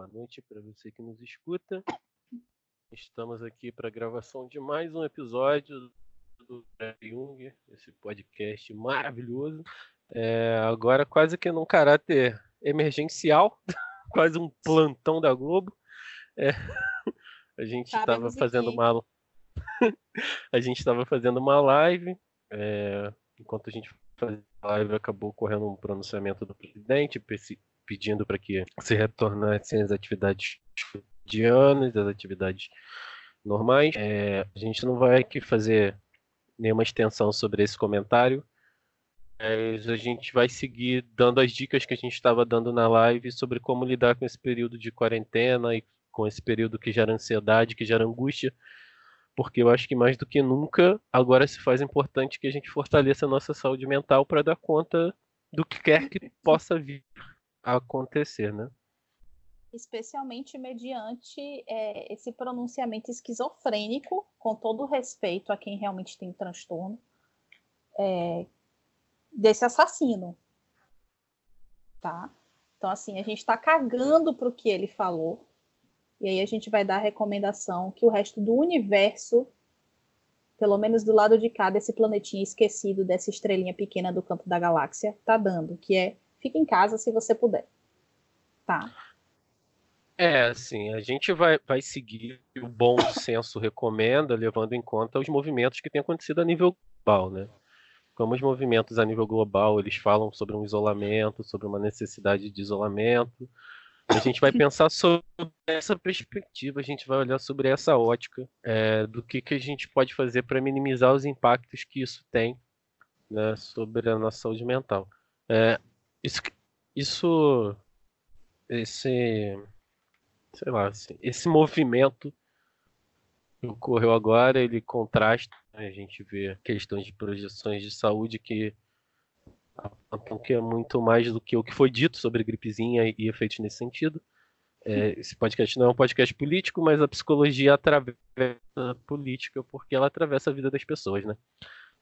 boa noite para você que nos escuta. Estamos aqui para a gravação de mais um episódio do Jung, esse podcast maravilhoso. É, agora quase que num caráter emergencial, quase um plantão da Globo. É, a gente estava fazendo uma a gente estava fazendo uma live. É, enquanto a gente fazia a live, acabou ocorrendo um pronunciamento do presidente pedindo para que se retornassem as atividades cotidianas, as atividades normais. É, a gente não vai aqui fazer nenhuma extensão sobre esse comentário, mas a gente vai seguir dando as dicas que a gente estava dando na live sobre como lidar com esse período de quarentena e com esse período que gera ansiedade, que gera angústia, porque eu acho que mais do que nunca agora se faz importante que a gente fortaleça a nossa saúde mental para dar conta do que quer que possa vir acontecer, né? especialmente mediante é, esse pronunciamento esquizofrênico, com todo respeito a quem realmente tem transtorno, é, desse assassino. Tá? Então, assim, a gente está cagando para o que ele falou, e aí a gente vai dar a recomendação que o resto do universo, pelo menos do lado de cá desse planetinha esquecido, dessa estrelinha pequena do campo da galáxia, tá dando, que é fique em casa se você puder. Tá? É, assim, a gente vai, vai seguir o bom senso recomenda, levando em conta os movimentos que têm acontecido a nível global, né? Como os movimentos a nível global, eles falam sobre um isolamento, sobre uma necessidade de isolamento. A gente vai pensar sobre essa perspectiva, a gente vai olhar sobre essa ótica é, do que, que a gente pode fazer para minimizar os impactos que isso tem né, sobre a nossa saúde mental. É, isso, isso esse sei lá, assim, esse movimento que ocorreu agora, ele contrasta, né, a gente vê questões de projeções de saúde que apontam que é muito mais do que o que foi dito sobre gripezinha e efeitos nesse sentido. É, esse podcast não é um podcast político, mas a psicologia atravessa a política porque ela atravessa a vida das pessoas, né?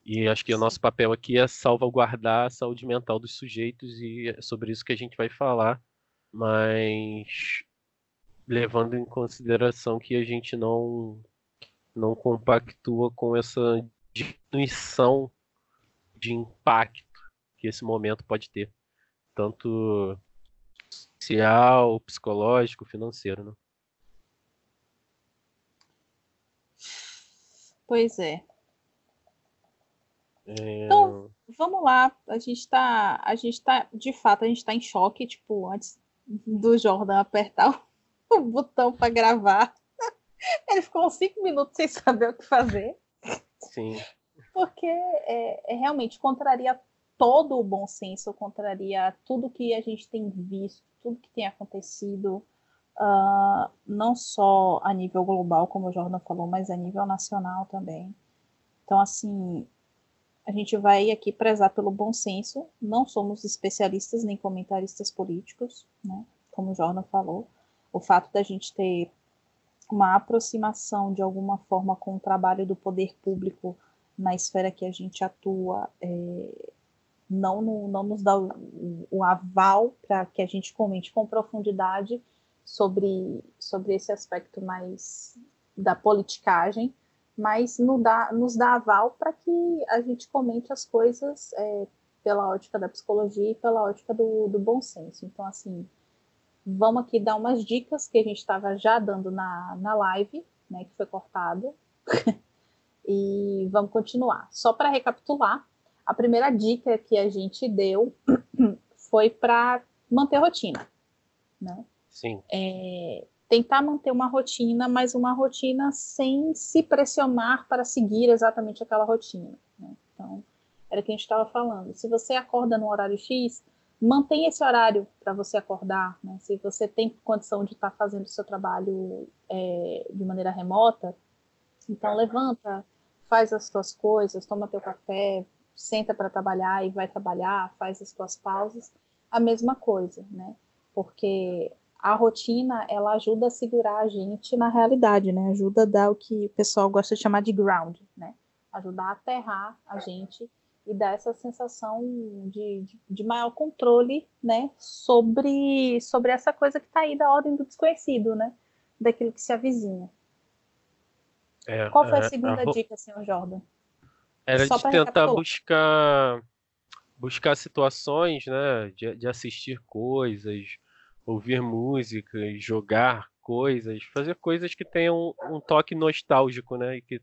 E acho que o nosso papel aqui é salvaguardar a saúde mental dos sujeitos e é sobre isso que a gente vai falar. Mas levando em consideração que a gente não não compactua com essa diminuição de impacto que esse momento pode ter, tanto social, psicológico, financeiro, né? Pois é. É. Então, vamos lá. A gente está, a gente tá, de fato, a gente está em choque, tipo, antes do Jordan apertar o botão para gravar. Ele ficou cinco minutos sem saber o que fazer. Sim. Porque é, é, realmente contraria todo o bom senso, contraria tudo que a gente tem visto, tudo que tem acontecido, uh, não só a nível global, como o Jordan falou, mas a nível nacional também. Então, assim, a gente vai aqui prezar pelo bom senso, não somos especialistas nem comentaristas políticos, né, como o Jordan falou, o fato da gente ter uma aproximação de alguma forma com o trabalho do poder público na esfera que a gente atua é, não, no, não nos dá o, o aval para que a gente comente com profundidade sobre, sobre esse aspecto mais da politicagem, mas nos dá, nos dá aval para que a gente comente as coisas é, pela ótica da psicologia e pela ótica do, do bom senso. Então, assim, vamos aqui dar umas dicas que a gente estava já dando na, na live, né, que foi cortada. e vamos continuar. Só para recapitular, a primeira dica que a gente deu foi para manter rotina, né? Sim. É, tentar manter uma rotina, mas uma rotina sem se pressionar para seguir exatamente aquela rotina. Né? Então, era o que a gente estava falando. Se você acorda no horário X, mantenha esse horário para você acordar. Né? Se você tem condição de estar tá fazendo o seu trabalho é, de maneira remota, então levanta, faz as suas coisas, toma teu café, senta para trabalhar e vai trabalhar, faz as suas pausas. A mesma coisa, né? Porque a rotina ela ajuda a segurar a gente na realidade, né? Ajuda a dar o que o pessoal gosta de chamar de ground, né? Ajudar a aterrar a gente e dá essa sensação de, de, de maior controle, né, sobre, sobre essa coisa que está aí da ordem do desconhecido, né, daquilo que se avizinha. É, Qual foi a é, segunda a... dica, senhor Jordan? Era Só de tentar buscar buscar situações, né, de, de assistir coisas, ouvir músicas, jogar coisas, fazer coisas que tenham um toque nostálgico, né, e que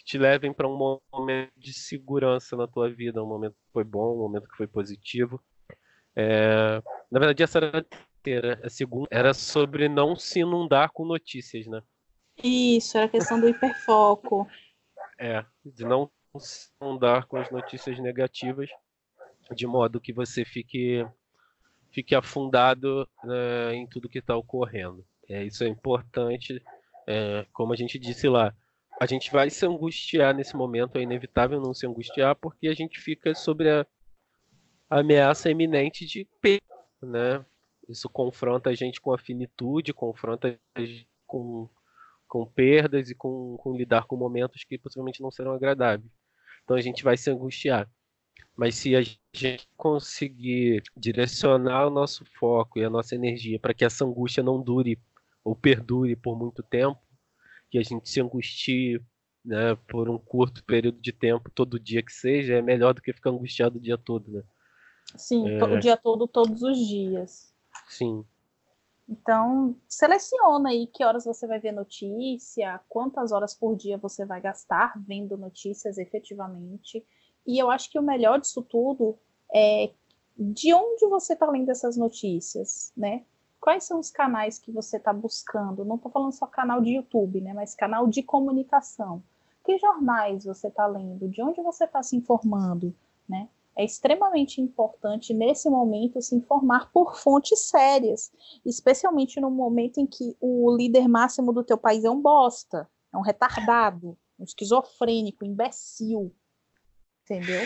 que te levem para um momento de segurança na tua vida, um momento que foi bom, um momento que foi positivo. É... Na verdade, essa era a terceira. A segunda era sobre não se inundar com notícias, né? Isso, era a questão do hiperfoco. é, de não se inundar com as notícias negativas, de modo que você fique, fique afundado né, em tudo que está ocorrendo. É, isso é importante, é, como a gente disse lá, a gente vai se angustiar nesse momento, é inevitável não se angustiar, porque a gente fica sobre a ameaça iminente de perda, né? Isso confronta a gente com a finitude, confronta a gente com, com perdas e com, com lidar com momentos que possivelmente não serão agradáveis. Então a gente vai se angustiar. Mas se a gente conseguir direcionar o nosso foco e a nossa energia para que essa angústia não dure ou perdure por muito tempo, que a gente se angustie né, por um curto período de tempo, todo dia que seja, é melhor do que ficar angustiado o dia todo, né? Sim, é... o dia todo, todos os dias. Sim. Então, seleciona aí que horas você vai ver notícia, quantas horas por dia você vai gastar vendo notícias efetivamente. E eu acho que o melhor disso tudo é de onde você está lendo essas notícias, né? quais são os canais que você está buscando? Não estou falando só canal de YouTube, né? Mas canal de comunicação. Que jornais você está lendo? De onde você está se informando, né? É extremamente importante nesse momento se informar por fontes sérias, especialmente no momento em que o líder máximo do teu país é um bosta, é um retardado, um esquizofrênico, imbecil, entendeu?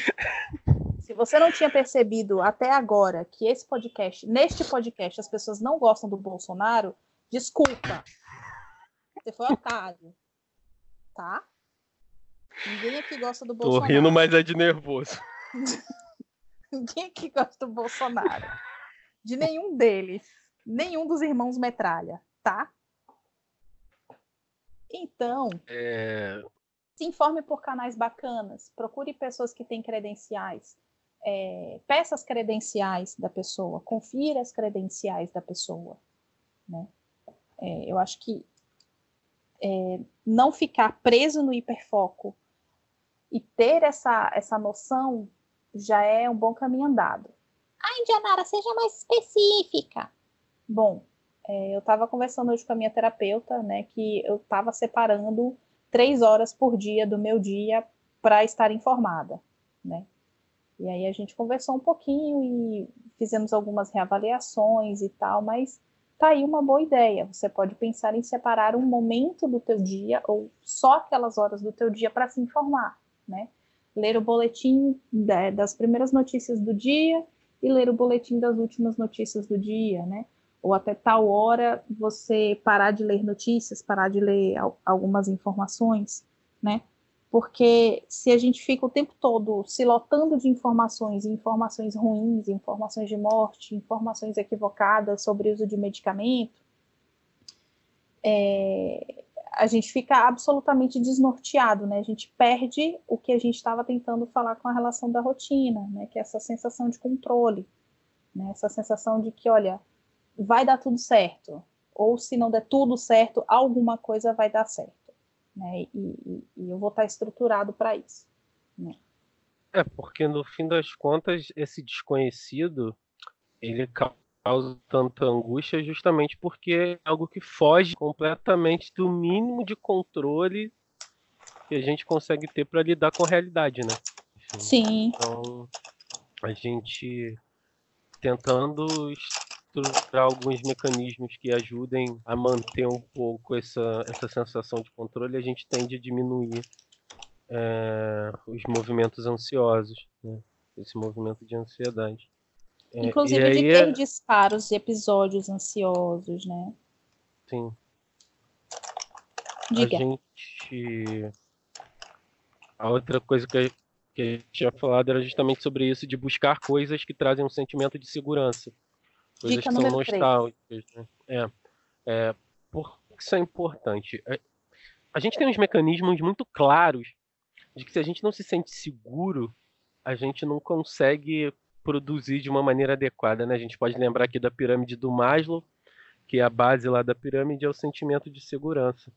Se você não tinha percebido até agora que esse podcast, neste podcast, as pessoas não gostam do Bolsonaro, desculpa. Você foi otário. Tá? Ninguém aqui gosta do Bolsonaro. Tô rindo, mas é de nervoso. Ninguém aqui gosta do Bolsonaro. De nenhum deles. Nenhum dos irmãos metralha, tá? Então. É... Se informe por canais bacanas. Procure pessoas que têm credenciais é, peça as credenciais da pessoa, confira as credenciais da pessoa. Né? É, eu acho que é, não ficar preso no hiperfoco e ter essa, essa noção já é um bom caminho andado. Ah, Indianara, seja mais específica. Bom, é, eu estava conversando hoje com a minha terapeuta, né, que eu estava separando três horas por dia do meu dia para estar informada, né? E aí a gente conversou um pouquinho e fizemos algumas reavaliações e tal, mas tá aí uma boa ideia. Você pode pensar em separar um momento do teu dia ou só aquelas horas do teu dia para se informar, né? Ler o boletim das primeiras notícias do dia e ler o boletim das últimas notícias do dia, né? Ou até tal hora você parar de ler notícias, parar de ler algumas informações, né? porque se a gente fica o tempo todo se lotando de informações, informações ruins, informações de morte, informações equivocadas sobre uso de medicamento, é, a gente fica absolutamente desnorteado, né? A gente perde o que a gente estava tentando falar com a relação da rotina, né? Que é essa sensação de controle, né? Essa sensação de que, olha, vai dar tudo certo, ou se não der tudo certo, alguma coisa vai dar certo né? E, e, e eu vou estar estruturado para isso. Né? É, porque no fim das contas, esse desconhecido, ele causa tanta angústia justamente porque é algo que foge completamente do mínimo de controle que a gente consegue ter para lidar com a realidade, né? Enfim, Sim. Então, a gente tentando estruturar alguns mecanismos que ajudem a manter um pouco essa, essa sensação de controle, a gente tende a diminuir é, os movimentos ansiosos, né? esse movimento de ansiedade. É, Inclusive de ter é... disparos de episódios ansiosos, né? Sim. Diga. A gente. A outra coisa que que a gente tinha falado era justamente sobre isso, de buscar coisas que trazem um sentimento de segurança. Coisas Dica que são nostálgicas. Né? É, é, por que isso é importante? É, a gente tem uns mecanismos muito claros de que se a gente não se sente seguro, a gente não consegue produzir de uma maneira adequada. Né? A gente pode lembrar aqui da pirâmide do Maslow, que é a base lá da pirâmide é o sentimento de segurança.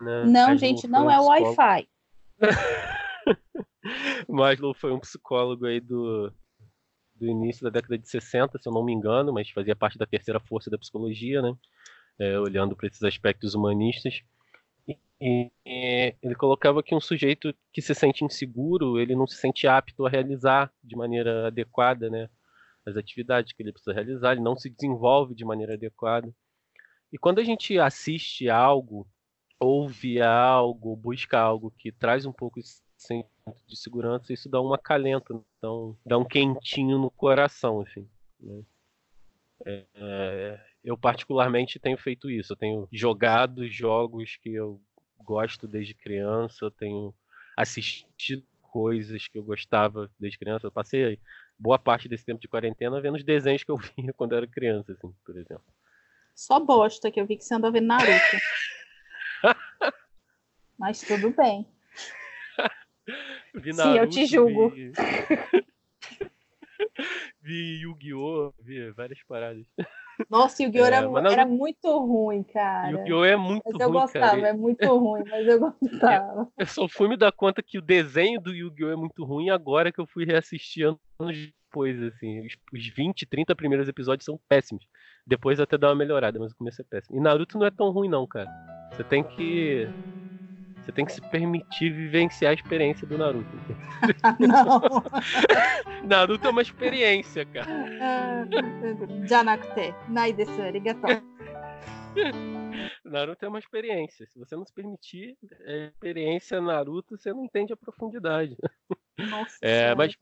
Né? Não, gente, não é o Wi-Fi. Maslow foi um psicólogo aí do, do início da década de 60, se eu não me engano, mas fazia parte da terceira força da psicologia, né? É, olhando para esses aspectos humanistas. E, e, ele colocava que um sujeito que se sente inseguro, ele não se sente apto a realizar de maneira adequada, né? As atividades que ele precisa realizar, ele não se desenvolve de maneira adequada. E quando a gente assiste algo, ouve algo, busca algo que traz um pouco esse de segurança, isso dá um acalento, então dá um quentinho no coração, assim. Né? É, é, eu particularmente tenho feito isso. Eu tenho jogado jogos que eu gosto desde criança, eu tenho assistido coisas que eu gostava desde criança. Eu passei boa parte desse tempo de quarentena vendo os desenhos que eu via quando era criança, assim, por exemplo. Só bosta que eu vi que você anda vendo Naruto. Mas tudo bem. vi Naruto, Sim, eu te julgo. Vi, vi Yu-Gi-Oh! Vi várias paradas. Nossa, Yu-Gi-Oh! É, era, não... era, muito ruim, cara. Yu-Gi-Oh! é muito mas ruim. eu gostava, cara. é muito ruim, mas eu gostava. Eu, eu só fui me dar conta que o desenho do Yu-Gi-Oh! é muito ruim agora que eu fui reassistir anos depois, assim. Os, os 20, 30 primeiros episódios são péssimos. Depois até dá uma melhorada, mas o começo é péssimo. E Naruto não é tão ruim, não, cara. Você tem que você tem que se permitir vivenciar a experiência do Naruto. Não. Naruto é uma experiência, cara. Janakute, nai desu, arigatou. Naruto é uma experiência. Se você não se permitir é, experiência Naruto, você não entende a profundidade. Nossa. É, mas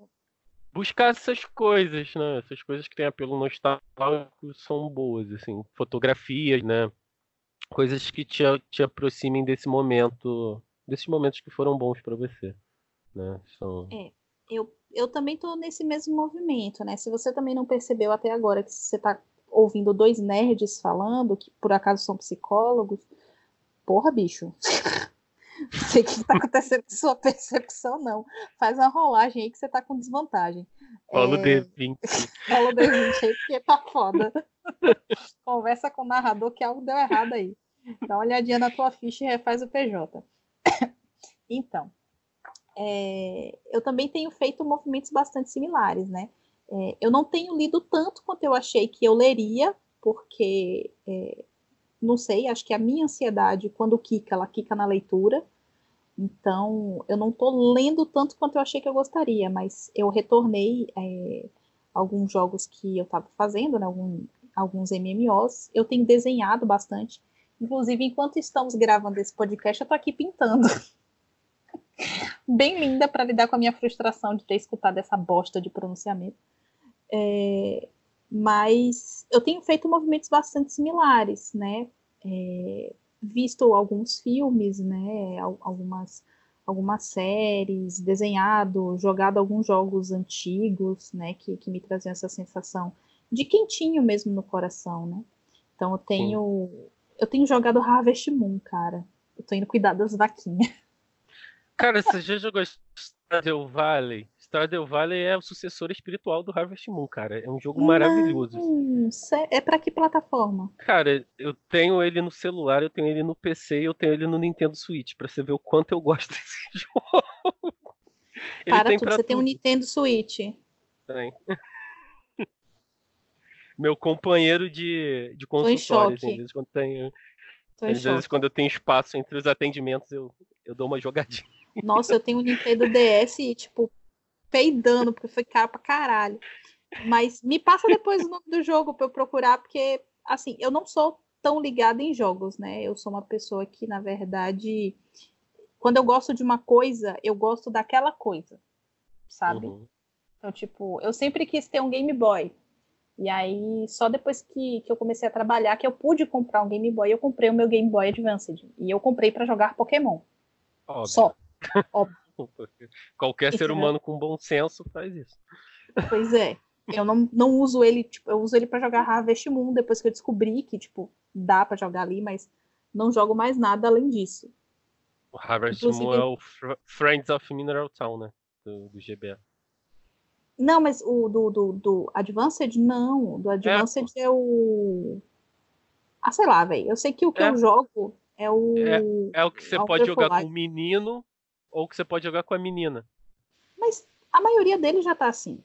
buscar essas coisas, né? Essas coisas que têm apelo nostálgico são boas, assim, fotografias, né? Coisas que te, te aproximem desse momento, desses momentos que foram bons para você, né? São... É, eu, eu também tô nesse mesmo movimento, né? Se você também não percebeu até agora que você tá ouvindo dois nerds falando, que por acaso são psicólogos, porra, bicho. Não sei o que está acontecendo com sua percepção, não. Faz uma rolagem aí que você tá com desvantagem. Rola o é... D20. Rola o D20 aí, porque tá foda. Conversa com o narrador que algo deu errado aí. Dá uma olhadinha na tua ficha e refaz o PJ. então, é, eu também tenho feito movimentos bastante similares, né? É, eu não tenho lido tanto quanto eu achei que eu leria, porque, é, não sei, acho que a minha ansiedade, quando quica, ela quica na leitura. Então, eu não estou lendo tanto quanto eu achei que eu gostaria, mas eu retornei é, alguns jogos que eu estava fazendo, né, algum, alguns MMOs. Eu tenho desenhado bastante. Inclusive, enquanto estamos gravando esse podcast, eu tô aqui pintando. Bem linda para lidar com a minha frustração de ter escutado essa bosta de pronunciamento. É, mas eu tenho feito movimentos bastante similares, né? É, visto alguns filmes, né? Algumas, algumas séries, desenhado, jogado alguns jogos antigos, né? Que, que me traziam essa sensação de quentinho mesmo no coração, né? Então eu tenho Sim. eu tenho jogado Harvest Moon, cara. Eu tô indo cuidar das vaquinhas. Cara, você já jogou Stardew Valley? Stardew Valley é o sucessor espiritual do Harvest Moon, cara. É um jogo Não, maravilhoso. É para que plataforma? Cara, eu tenho ele no celular, eu tenho ele no PC e eu tenho ele no Nintendo Switch, para você ver o quanto eu gosto desse jogo. Ele para tem tudo, você tudo. tem um Nintendo Switch. Tem meu companheiro de, de consultório. Assim, às vezes quando tenho, às vezes quando eu tenho espaço entre os atendimentos, eu, eu dou uma jogadinha. Nossa, eu tenho um Nintendo DS e, tipo, peidando, porque foi caro pra caralho. Mas me passa depois o nome do jogo pra eu procurar, porque, assim, eu não sou tão ligada em jogos, né? Eu sou uma pessoa que, na verdade, quando eu gosto de uma coisa, eu gosto daquela coisa, sabe? Uhum. Então, tipo, eu sempre quis ter um Game Boy. E aí, só depois que, que eu comecei a trabalhar, que eu pude comprar um Game Boy, eu comprei o meu Game Boy Advanced. E eu comprei para jogar Pokémon. Óbvio. Só. Óbvio. Qualquer ser humano com bom senso faz isso. Pois é. Eu não, não uso ele, tipo, eu uso ele para jogar Harvest Moon depois que eu descobri que, tipo, dá para jogar ali, mas não jogo mais nada além disso. O Harvest Inclusive... Moon é o Friends of Mineral Town, né? Do, do GBA. Não, mas o do, do, do Advanced, não. Do Advanced é, é o. Ah, sei lá, velho. Eu sei que o que é. eu jogo é o. É, é o que você pode jogar com o menino ou que você pode jogar com a menina. Mas a maioria deles já tá assim.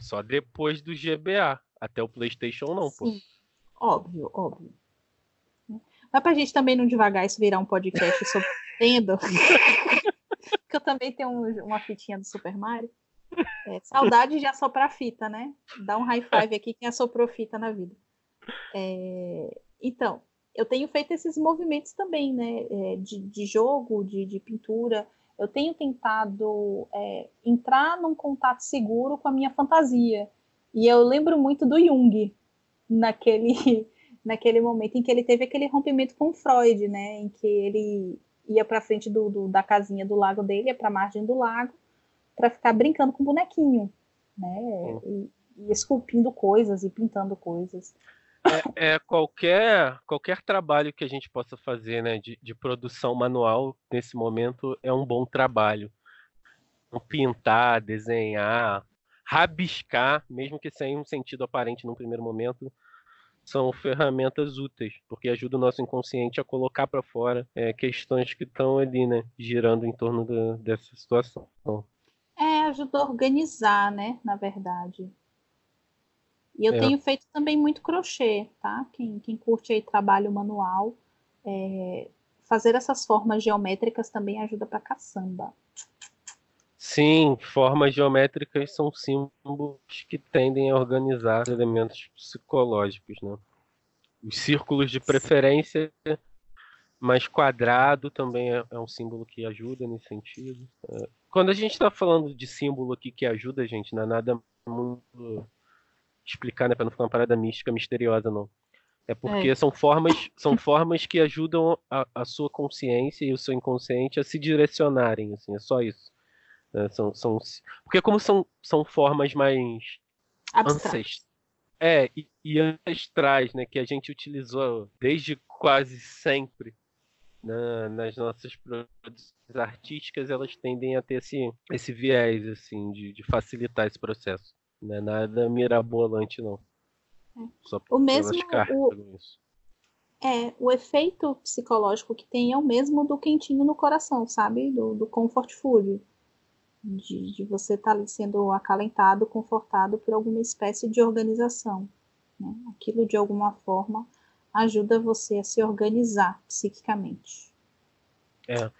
Só depois do GBA. Até o PlayStation não, Sim. pô. Óbvio, óbvio. Mas pra gente também não devagar isso virar um podcast sobre Nintendo. que eu também tenho uma fitinha do Super Mario. É, saudade de assoprar fita, né? Dá um high five aqui quem assoprou fita na vida. É, então, eu tenho feito esses movimentos também, né? É, de, de, jogo, de, de, pintura. Eu tenho tentado é, entrar num contato seguro com a minha fantasia. E eu lembro muito do Jung naquele, naquele momento em que ele teve aquele rompimento com Freud, né? Em que ele ia para frente do, do, da casinha do lago dele, ia para a margem do lago para ficar brincando com bonequinho, né? E, e, esculpindo coisas e pintando coisas. É, é, qualquer, qualquer trabalho que a gente possa fazer né, de, de produção manual nesse momento é um bom trabalho. Pintar, desenhar, rabiscar, mesmo que sem um sentido aparente no primeiro momento, são ferramentas úteis, porque ajuda o nosso inconsciente a colocar para fora é, questões que estão ali, né, girando em torno da, dessa situação. É, ajuda a organizar, né? Na verdade. E eu é. tenho feito também muito crochê, tá? Quem, quem curte aí trabalho manual, é, fazer essas formas geométricas também ajuda pra caçamba. Sim, formas geométricas são símbolos que tendem a organizar elementos psicológicos, né? Os círculos de preferência mais quadrado também é, é um símbolo que ajuda nesse sentido. É, quando a gente está falando de símbolo aqui que ajuda a gente, não é nada muito explicar, né, para não ficar uma parada mística, misteriosa, não. É porque é. são formas são formas que ajudam a, a, sua consciência e o seu inconsciente a se direcionarem, assim, é só isso. É, são, são, porque como são, são formas mais ancestrais, é, e, e ancestrais, né, que a gente utilizou desde quase sempre na, nas nossas produções artísticas, elas tendem a ter esse, esse viés, assim, de, de facilitar esse processo. Não é nada mirabolante, não. É. Só o mesmo o, é, o efeito psicológico que tem é o mesmo do quentinho no coração, sabe? Do, do comfort food. De, de você estar tá sendo acalentado, confortado por alguma espécie de organização. Né? Aquilo, de alguma forma, ajuda você a se organizar psiquicamente. É,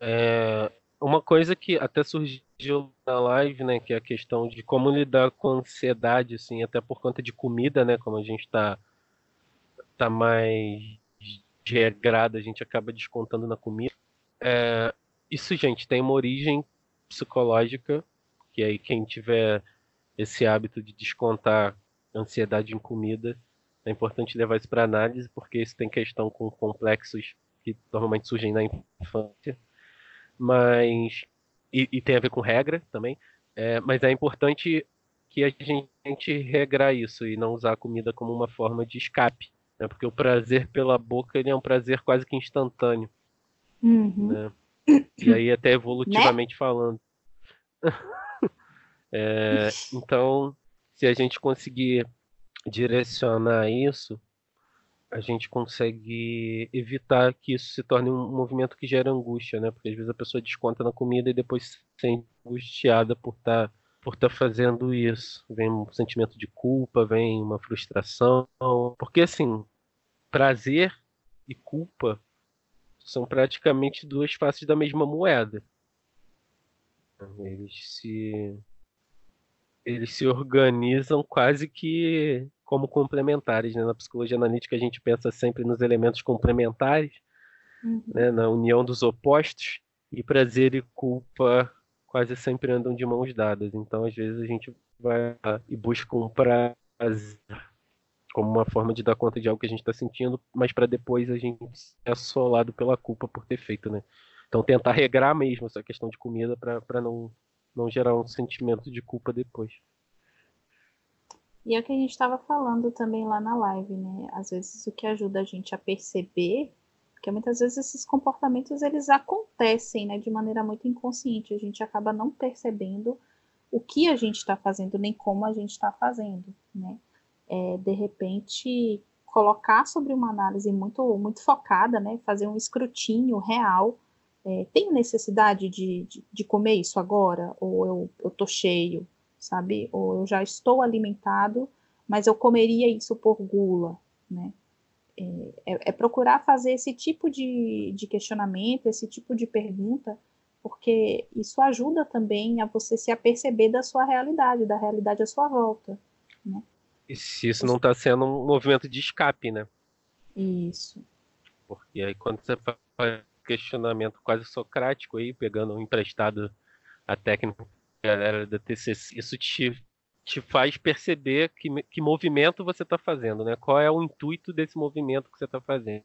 é, uma coisa que até surgiu na live, né, que é a questão de como lidar com ansiedade, assim, até por conta de comida, né, como a gente está tá mais regrado, a gente acaba descontando na comida. É, isso, gente, tem uma origem psicológica, que aí quem tiver esse hábito de descontar ansiedade em comida é importante levar isso para análise, porque isso tem questão com complexos que normalmente surgem na infância, mas e, e tem a ver com regra também. É, mas é importante que a gente regrar isso e não usar a comida como uma forma de escape, né? porque o prazer pela boca ele é um prazer quase que instantâneo. Uhum. Né? E aí até evolutivamente né? falando. é, então, se a gente conseguir direcionar isso, a gente consegue evitar que isso se torne um movimento que gera angústia, né? Porque às vezes a pessoa desconta na comida e depois se sente angustiada por estar tá, por tá fazendo isso. Vem um sentimento de culpa, vem uma frustração, porque assim, prazer e culpa são praticamente duas faces da mesma moeda. Eles se eles se organizam quase que como complementares. Né? Na psicologia analítica, a gente pensa sempre nos elementos complementares, uhum. né? na união dos opostos, e prazer e culpa quase sempre andam de mãos dadas. Então, às vezes, a gente vai e busca um prazer como uma forma de dar conta de algo que a gente está sentindo, mas para depois a gente ser assolado pela culpa por ter feito, né? Então tentar regrar mesmo essa questão de comida para não, não gerar um sentimento de culpa depois. E é o que a gente estava falando também lá na live, né? Às vezes o que ajuda a gente a perceber, porque muitas vezes esses comportamentos eles acontecem, né, de maneira muito inconsciente, a gente acaba não percebendo o que a gente está fazendo nem como a gente está fazendo, né? É, de repente colocar sobre uma análise muito muito focada, né? Fazer um escrutínio real. É, tem necessidade de, de, de, comer isso agora? Ou eu, eu tô cheio? Sabe? Ou eu já estou alimentado, mas eu comeria isso por gula, né? É, é, é procurar fazer esse tipo de, de questionamento, esse tipo de pergunta, porque isso ajuda também a você se aperceber da sua realidade, da realidade à sua volta, né? E se isso não está sendo um movimento de escape, né? Isso. Porque aí quando você faz questionamento quase socrático aí, pegando emprestado a técnica galera da TCC, isso te, te faz perceber que, que movimento você está fazendo, né? Qual é o intuito desse movimento que você está fazendo?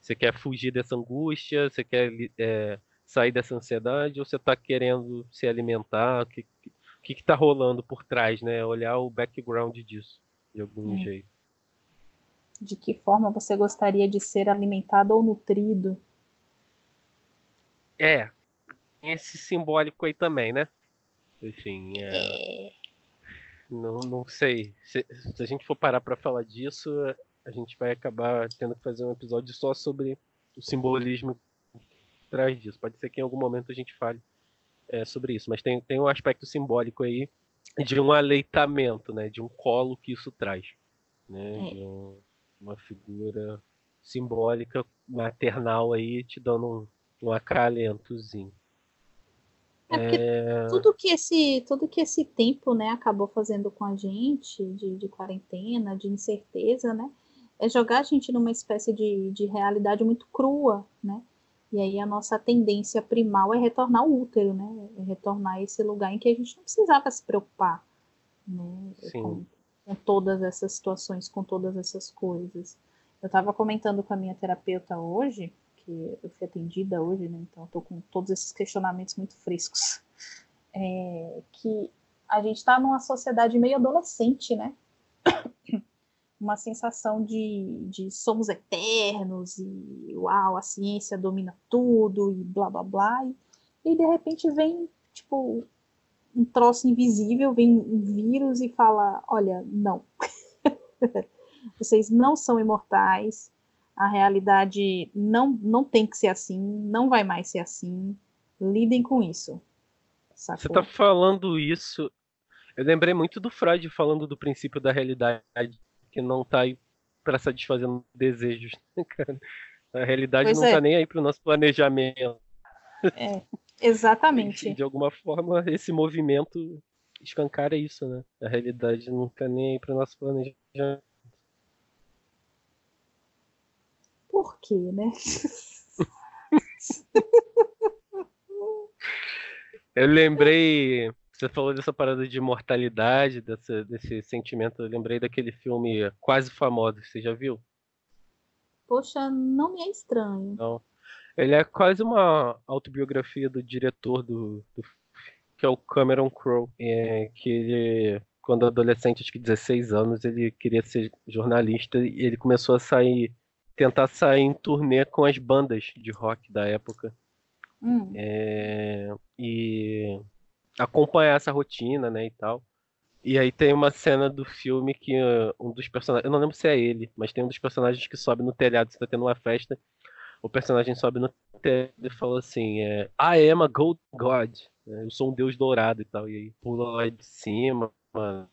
Você quer fugir dessa angústia? Você quer é, sair dessa ansiedade? Ou você está querendo se alimentar? O que que está rolando por trás, né? Olhar o background disso, de algum é. jeito. De que forma você gostaria de ser alimentado ou nutrido? É, esse simbólico aí também, né? Enfim, é... é. Não, não sei. Se, se, a gente for parar para falar disso, a gente vai acabar tendo que fazer um episódio só sobre o simbolismo atrás disso. Pode ser que em algum momento a gente fale é, sobre isso, mas tem, tem um aspecto simbólico aí de um aleitamento, né? De um colo que isso traz, né? É. De um, uma figura simbólica maternal aí te dando um, um acalentozinho. É porque é... tudo que esse tudo que esse tempo né acabou fazendo com a gente de, de quarentena de incerteza né é jogar a gente numa espécie de, de realidade muito crua né? E aí a nossa tendência primal é retornar ao útero né? É retornar a esse lugar em que a gente não precisava se preocupar né? Com, com todas essas situações com todas essas coisas. Eu estava comentando com a minha terapeuta hoje que eu fui atendida hoje, né? Então estou com todos esses questionamentos muito frescos. É, que a gente está numa sociedade meio adolescente, né? Uma sensação de, de somos eternos e uau, a ciência domina tudo e blá blá blá. E, e de repente vem, tipo, um troço invisível, vem um vírus e fala: olha, não. Vocês não são imortais, a realidade não, não tem que ser assim, não vai mais ser assim. Lidem com isso. Sacou? Você tá falando isso. Eu lembrei muito do Freud falando do princípio da realidade, que não tá aí para satisfazer desejos, né, cara? A realidade pois não é. tá nem aí pro nosso planejamento. É, exatamente. De alguma forma, esse movimento escancara isso, né? A realidade não tá nem aí pro nosso planejamento. Por quê, né? Eu lembrei. Você falou dessa parada de mortalidade, desse, desse sentimento. Eu lembrei daquele filme Quase Famoso. Você já viu? Poxa, não me é estranho. Não. Ele é quase uma autobiografia do diretor do, do que é o Cameron Crowe, é, que ele, quando adolescente, acho que 16 anos, ele queria ser jornalista e ele começou a sair tentar sair em turnê com as bandas de rock da época. Hum. É, e acompanhar essa rotina, né, e tal. E aí tem uma cena do filme que uh, um dos personagens, eu não lembro se é ele, mas tem um dos personagens que sobe no telhado, está tendo uma festa. O personagem sobe no telhado e fala assim, é, I am a gold god. Eu sou um deus dourado e tal. E aí pula lá de cima, mano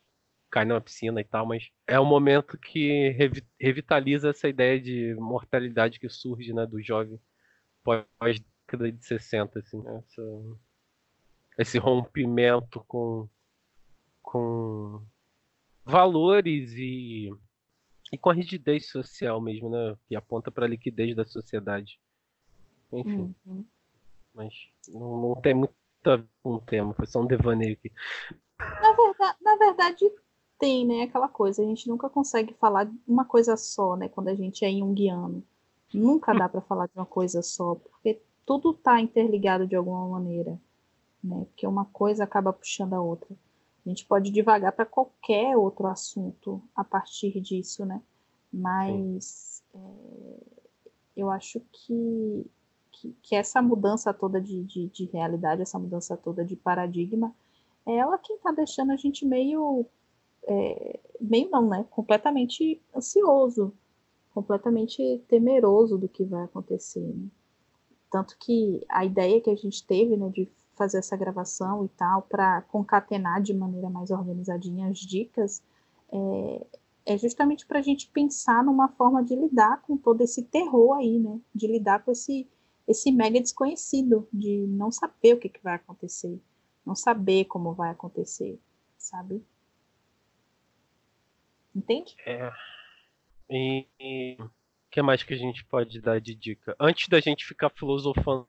cai numa piscina e tal, mas é um momento que revitaliza essa ideia de mortalidade que surge né, do jovem pós-década de 60, assim, né, essa, esse rompimento com, com valores e, e com a rigidez social mesmo, né, que aponta para a liquidez da sociedade. Enfim. Uhum. Mas não, não tem muito a ver com o tema, foi só um devaneio aqui. Na verdade, na verdade, tem, né, aquela coisa, a gente nunca consegue falar de uma coisa só, né, quando a gente é junguiano. Nunca dá para falar de uma coisa só, porque tudo está interligado de alguma maneira, né? Porque uma coisa acaba puxando a outra. A gente pode divagar para qualquer outro assunto a partir disso, né? Mas é, eu acho que, que, que, essa mudança toda de, de, de, realidade, essa mudança toda de paradigma, é ela quem está deixando a gente meio. É, meio não, né? Completamente ansioso, completamente temeroso do que vai acontecer. Né? Tanto que a ideia que a gente teve né, de fazer essa gravação e tal, para concatenar de maneira mais organizadinha as dicas, é, é justamente para a gente pensar numa forma de lidar com todo esse terror aí, né? De lidar com esse, esse mega desconhecido, de não saber o que, que vai acontecer, não saber como vai acontecer, sabe? Entende? É. E, o que mais que a gente pode dar de dica? Antes da gente ficar filosofando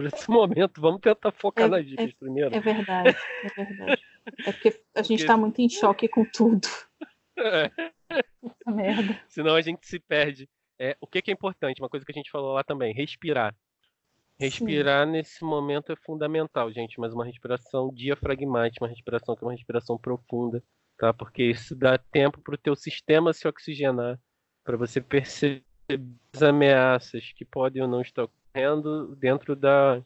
esse momento, vamos tentar focar é, nas dicas é, primeiro. É verdade, é verdade. É porque a gente está muito em choque com tudo. É. Puta merda. Senão a gente se perde. É, o que, que, é importante? Uma coisa que a gente falou lá também, respirar. Respirar Sim. nesse momento é fundamental, gente, mas uma respiração diafragmática, uma respiração que é uma respiração profunda, tá? Porque isso dá tempo para o teu sistema se oxigenar, para você perceber as ameaças que podem ou não estar ocorrendo dentro da,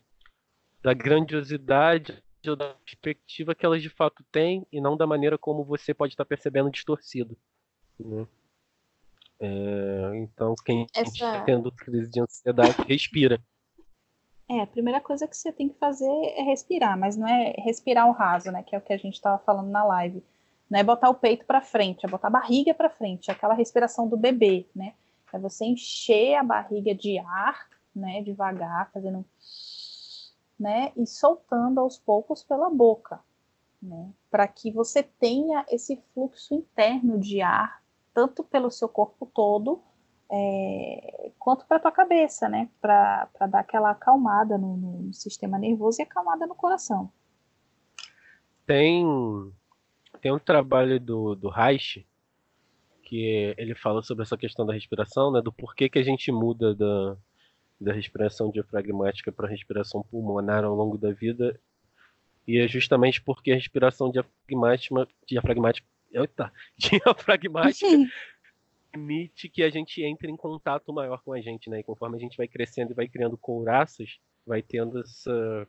da grandiosidade ou da perspectiva que elas de fato têm e não da maneira como você pode estar percebendo distorcido. Né? É, então, quem Essa... está tendo crise de ansiedade, respira. É, a primeira coisa que você tem que fazer é respirar, mas não é respirar o raso, né? Que é o que a gente estava falando na live. Não é botar o peito para frente, é botar a barriga para frente, é aquela respiração do bebê, né? É você encher a barriga de ar né, devagar, fazendo, né, e soltando aos poucos pela boca, né, para que você tenha esse fluxo interno de ar, tanto pelo seu corpo todo, é, quanto para tua cabeça, né, para dar aquela acalmada no, no, sistema nervoso e acalmada no coração. Tem, tem um trabalho do, do Reich, que ele fala sobre essa questão da respiração, né, do porquê que a gente muda da, da respiração diafragmática para a respiração pulmonar ao longo da vida. E é justamente porque a respiração diafragmática, diafragmática, eita, diafragmática permite que a gente entre em contato maior com a gente, né? E conforme a gente vai crescendo e vai criando couraças, vai tendo essa,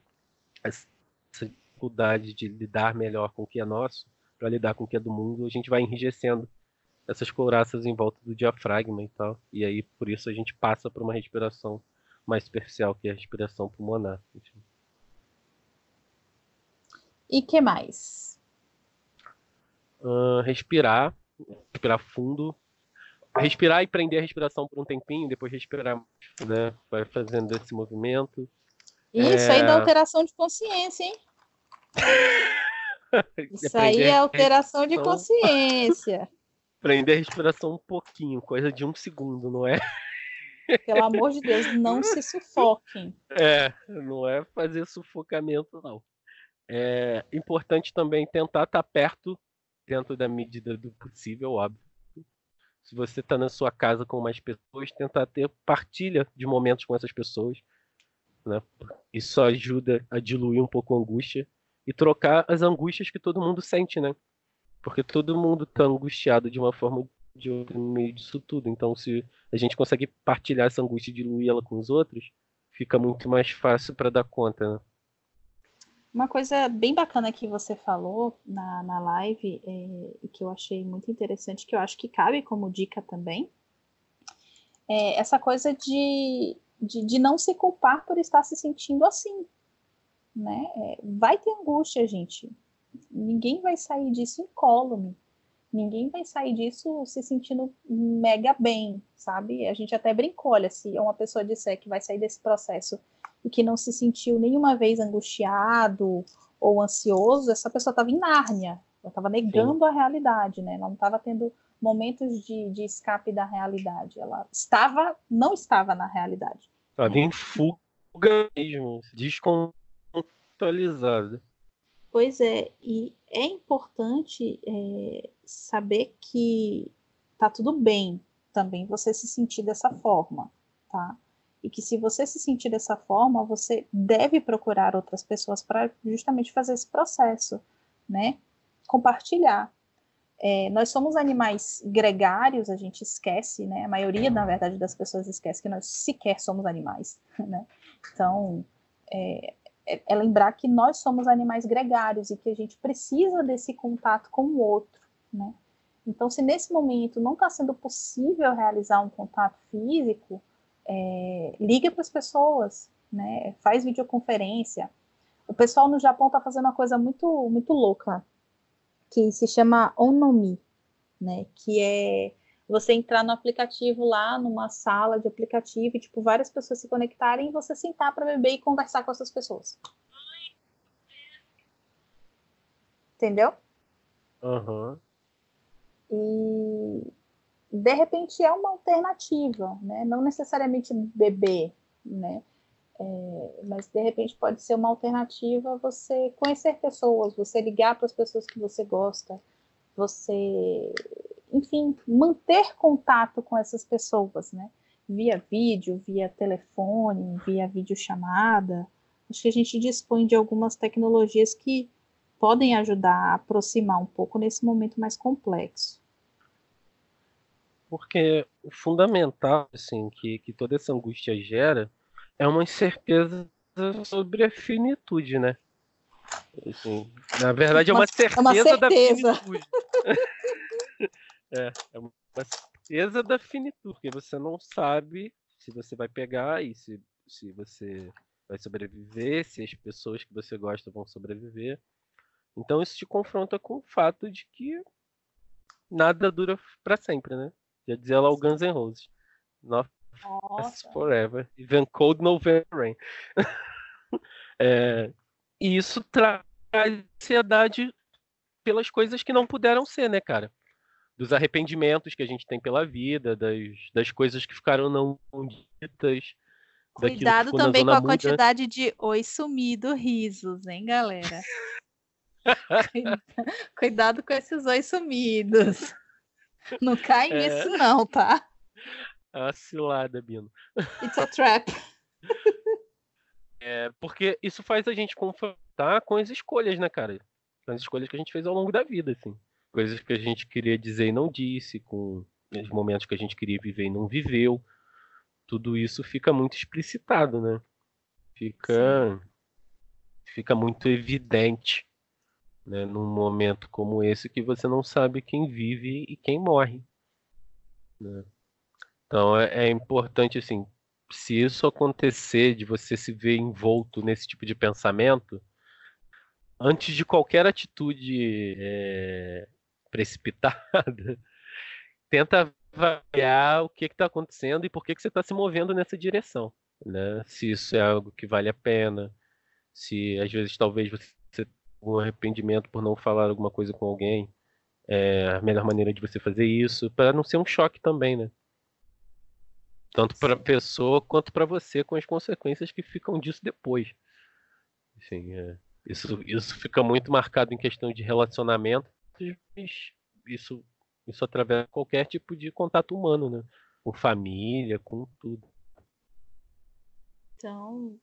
essa dificuldade de lidar melhor com o que é nosso, para lidar com o que é do mundo, a gente vai enrijecendo essas couraças em volta do diafragma e tal. E aí, por isso, a gente passa por uma respiração mais superficial que a respiração pulmonar. E que mais? Uh, respirar, respirar fundo, respirar e prender a respiração por um tempinho, depois respirar, né? Vai fazendo esse movimento. Isso é... aí dá alteração de consciência, hein? Isso aí é alteração de consciência. Prender a respiração um pouquinho, coisa de um segundo, não é? Pelo amor de Deus, não se sufoquem. É, não é fazer sufocamento, não. É importante também tentar estar perto, dentro da medida do possível, óbvio. Se você está na sua casa com mais pessoas, tentar ter partilha de momentos com essas pessoas. Né? Isso ajuda a diluir um pouco a angústia e trocar as angústias que todo mundo sente, né? Porque todo mundo está angustiado de uma forma de outro no meio disso tudo. Então, se a gente consegue partilhar essa angústia e diluir ela com os outros, fica muito mais fácil para dar conta, né? Uma coisa bem bacana que você falou na, na live, é, e que eu achei muito interessante, que eu acho que cabe como dica também, é essa coisa de, de, de não se culpar por estar se sentindo assim. Né? É, vai ter angústia, gente. Ninguém vai sair disso incólume ninguém vai sair disso se sentindo mega bem, sabe? A gente até brincou, olha, se uma pessoa disser que vai sair desse processo e que não se sentiu nenhuma vez angustiado ou ansioso, essa pessoa estava em Nárnia, ela estava negando Sim. a realidade, né? Ela não estava tendo momentos de, de escape da realidade, ela estava, não estava na realidade. Estava em fuga mesmo, descontextualizada. Pois é, e é importante é, saber que tá tudo bem também você se sentir dessa forma, tá? E que se você se sentir dessa forma, você deve procurar outras pessoas para justamente fazer esse processo, né? Compartilhar. É, nós somos animais gregários, a gente esquece, né? A maioria, na verdade, das pessoas esquece que nós sequer somos animais, né? Então, é, é, é lembrar que nós somos animais gregários e que a gente precisa desse contato com o outro, né? Então, se nesse momento não está sendo possível realizar um contato físico, é, liga para as pessoas, né? Faz videoconferência. O pessoal no Japão está fazendo uma coisa muito, muito louca, que se chama Onomi, né? Que é você entrar no aplicativo lá, numa sala de aplicativo, e, tipo, várias pessoas se conectarem e você sentar para beber e conversar com essas pessoas. Entendeu? Uhum. E de repente é uma alternativa, né? Não necessariamente beber, né? É, mas de repente pode ser uma alternativa você conhecer pessoas, você ligar para as pessoas que você gosta, você, enfim, manter contato com essas pessoas, né? Via vídeo, via telefone, via videochamada. Acho que a gente dispõe de algumas tecnologias que podem ajudar a aproximar um pouco nesse momento mais complexo. Porque o fundamental, assim, que, que toda essa angústia gera é uma incerteza sobre a finitude, né? Assim, na verdade, é uma, certeza, é uma certeza. da finitude. é, é uma certeza da finitude, porque você não sabe se você vai pegar e se, se você vai sobreviver, se as pessoas que você gosta vão sobreviver. Então isso te confronta com o fato de que nada dura para sempre, né? Já dizia lá o Guns N' Roses. Not forever. Even cold November rain. é, e isso traz ansiedade pelas coisas que não puderam ser, né, cara? Dos arrependimentos que a gente tem pela vida, das, das coisas que ficaram não ditas. Cuidado também com a muda. quantidade de oi sumido risos, hein, galera? Cuidado com esses oi sumidos. Não cai é... nisso, não, tá? A cilada, Bino. It's a trap. É, porque isso faz a gente confrontar com as escolhas, né, cara? Com as escolhas que a gente fez ao longo da vida, assim. Coisas que a gente queria dizer e não disse, com os momentos que a gente queria viver e não viveu. Tudo isso fica muito explicitado, né? Fica, fica muito evidente né, num momento como esse que você não sabe quem vive e quem morre. Né? Então é, é, importante assim, se isso acontecer, de você se ver envolto nesse tipo de pensamento, antes de qualquer atitude é, precipitada, tenta avaliar o que está acontecendo e por que, que você está se movendo nessa direção. Né? Se isso é algo que vale a pena, se às vezes talvez você algum arrependimento por não falar alguma coisa com alguém, é a melhor maneira de você fazer isso, para não ser um choque também, né? Tanto para a pessoa quanto para você, com as consequências que ficam disso depois. Assim, é, isso, isso fica muito marcado em questão de relacionamento, isso, isso através de qualquer tipo de contato humano, né? Com família, com tudo. Então,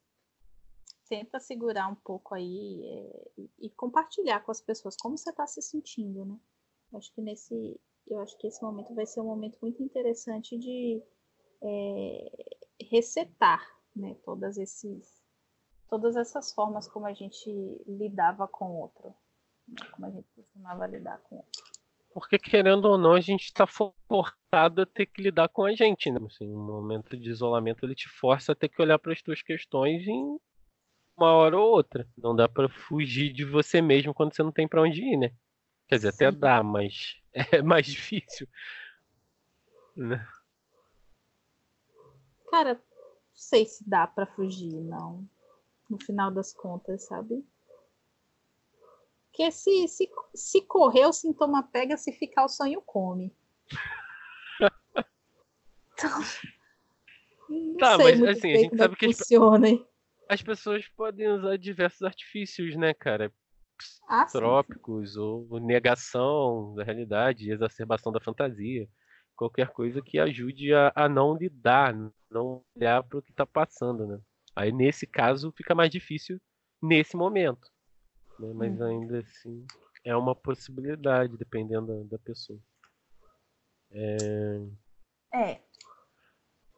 tenta segurar um pouco aí é, e, compartilhar com as pessoas como você está se sentindo, né? Acho que nesse, eu acho que esse momento vai ser um momento muito interessante de é, resetar, né? Todas esses, todas essas formas como a gente lidava com o outro, né? como a gente costumava lidar com outro. Porque querendo ou não, a gente está forçado a ter que lidar com a gente, né? Assim, um momento de isolamento ele te força a ter que olhar para as tuas questões em uma hora ou outra. Não dá para fugir de você mesmo quando você não tem para onde ir, né? Quer dizer, Sim. até dá, mas é mais difícil. Né? Cara, não sei se dá para fugir, não. No final das contas, sabe? Porque se, se, se correr, o sintoma pega, se ficar, o sonho come. então, não tá, sei mas assim, a gente sabe que funciona, hein? as pessoas podem usar diversos artifícios, né, cara? Ah, Trópicos, sim, sim. ou negação da realidade, exacerbação da fantasia. qualquer coisa que ajude a, a não lidar, não olhar para o que está passando, né? Aí nesse caso fica mais difícil nesse momento, né? mas uhum. ainda assim é uma possibilidade dependendo da, da pessoa. É... é.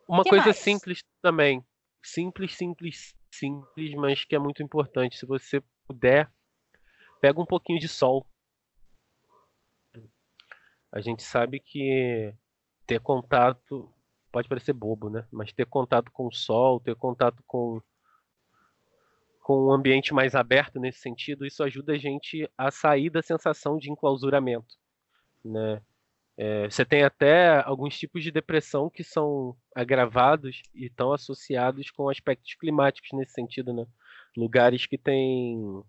Uma que coisa mais? simples também, simples, simples, simples, mas que é muito importante. Se você puder, pega um pouquinho de sol. A gente sabe que ter contato pode parecer bobo, né? Mas ter contato com o sol, ter contato com com um ambiente mais aberto nesse sentido, isso ajuda a gente a sair da sensação de enclausuramento, né? É, você tem até alguns tipos de depressão que são agravados e estão associados com aspectos climáticos nesse sentido, né? Lugares que têm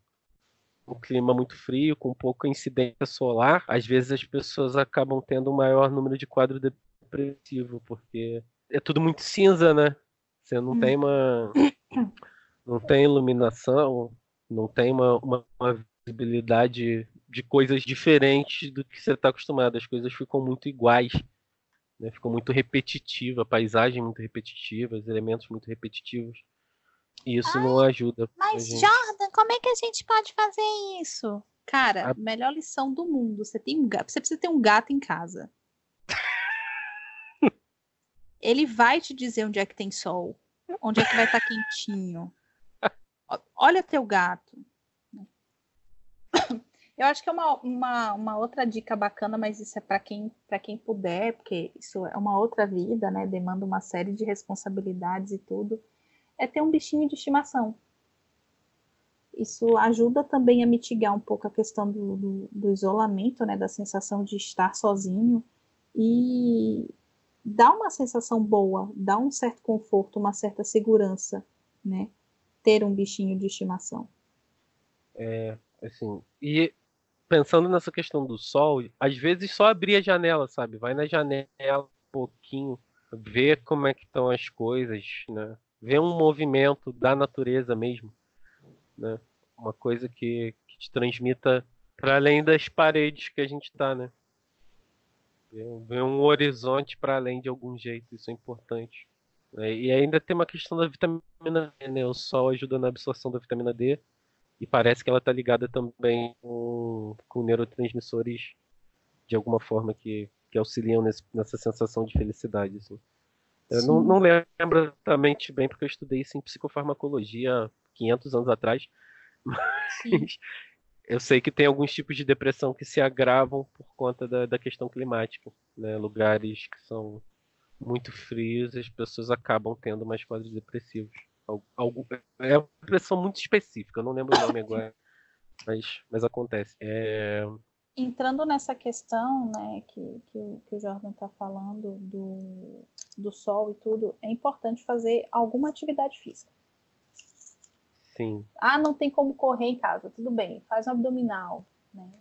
um clima muito frio, com pouca incidência solar, às vezes as pessoas acabam tendo um maior número de quadro depressivo, porque é tudo muito cinza, né? Você não hum. tem uma não tem iluminação, não tem uma, uma, uma visibilidade de coisas diferentes do que você está acostumado. As coisas ficam muito iguais. Né? Ficam muito repetitiva, a paisagem muito repetitiva, os elementos muito repetitivos. E isso Ai, não ajuda. Mas, Jordan, como é que a gente pode fazer isso? Cara, a... melhor lição do mundo. Você tem um gato. Você precisa ter um gato em casa. Ele vai te dizer onde é que tem sol, onde é que vai estar tá quentinho. Olha teu gato. Eu acho que é uma, uma, uma outra dica bacana, mas isso é para quem, quem puder, porque isso é uma outra vida, né? Demanda uma série de responsabilidades e tudo. É ter um bichinho de estimação. Isso ajuda também a mitigar um pouco a questão do, do, do isolamento, né? Da sensação de estar sozinho. E dá uma sensação boa, dá um certo conforto, uma certa segurança, né? Ter um bichinho de estimação. É, assim, e pensando nessa questão do sol, às vezes só abrir a janela, sabe? Vai na janela um pouquinho, ver como é que estão as coisas, né? Ver um movimento da natureza mesmo, né? Uma coisa que, que te transmita para além das paredes que a gente está, né? Ver, um horizonte para além de algum jeito, isso é importante. É, e ainda tem uma questão da vitamina D, né? O sol ajuda na absorção da vitamina D e parece que ela está ligada também com, com, neurotransmissores de alguma forma que, que auxiliam nesse, nessa sensação de felicidade. Assim. Eu não, não, lembro exatamente bem, porque eu estudei isso em psicofarmacologia 500 anos atrás, mas eu sei que tem alguns tipos de depressão que se agravam por conta da, da questão climática. Né? Lugares que são muito frios, as pessoas acabam tendo mais quadros depressivos. Algo, é uma expressão muito específica, eu não lembro o nome agora, mas, mas acontece. É... Entrando nessa questão né, que, que, que o Jordan está falando do, do sol e tudo, é importante fazer alguma atividade física. Sim. Ah, não tem como correr em casa, tudo bem, faz um abdominal, né?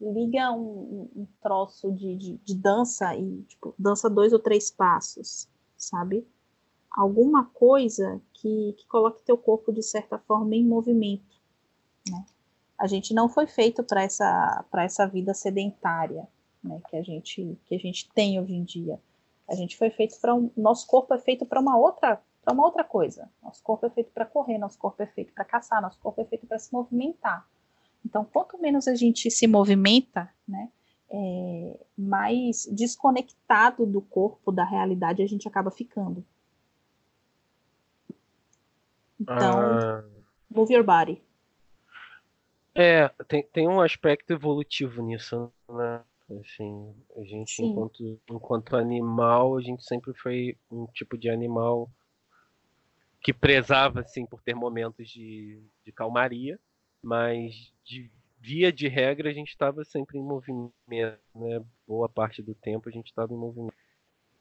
Liga um, um troço de, de, de dança e, tipo, dança dois ou três passos, sabe? alguma coisa que, que coloque teu corpo de certa forma em movimento. Né? A gente não foi feito para essa, essa vida sedentária né, que, a gente, que a gente tem hoje em dia. A gente foi feito para um, nosso corpo é feito para uma outra para uma outra coisa. Nosso corpo é feito para correr, nosso corpo é feito para caçar, nosso corpo é feito para se movimentar. Então, quanto menos a gente se movimenta, né, é, mais desconectado do corpo, da realidade, a gente acaba ficando. Então, ah, move your body. É, tem, tem um aspecto evolutivo nisso, né? Assim, a gente, enquanto, enquanto animal, a gente sempre foi um tipo de animal que prezava, assim, por ter momentos de, de calmaria, mas de via de regra a gente estava sempre em movimento, né? Boa parte do tempo a gente estava em movimento.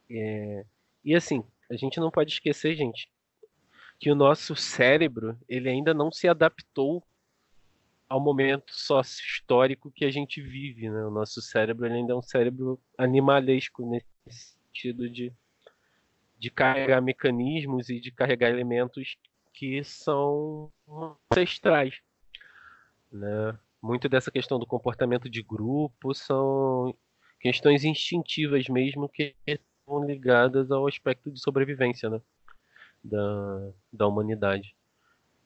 É, e assim, a gente não pode esquecer, gente, que o nosso cérebro ele ainda não se adaptou ao momento sócio-histórico que a gente vive, né? O nosso cérebro ainda é um cérebro animalesco nesse sentido de, de carregar mecanismos e de carregar elementos que são ancestrais, né? Muito dessa questão do comportamento de grupo são questões instintivas mesmo que estão ligadas ao aspecto de sobrevivência, né? Da, da humanidade.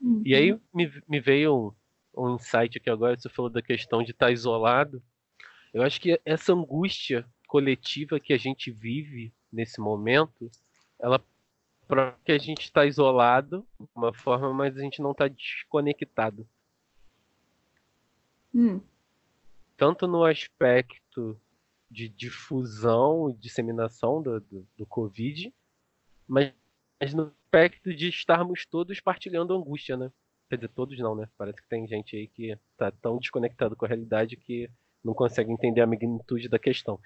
Uhum. E aí me, me veio um, um insight aqui agora, você falou da questão de estar isolado. Eu acho que essa angústia coletiva que a gente vive nesse momento, ela que a gente está isolado de uma forma, mas a gente não está desconectado. Hum. Tanto no aspecto de difusão e disseminação do, do, do Covid, mas, mas, no aspecto de estarmos todos partilhando angústia, né? Quer dizer, todos não, né? Parece que tem gente aí que tá tão desconectado com a realidade que não consegue entender a magnitude da questão.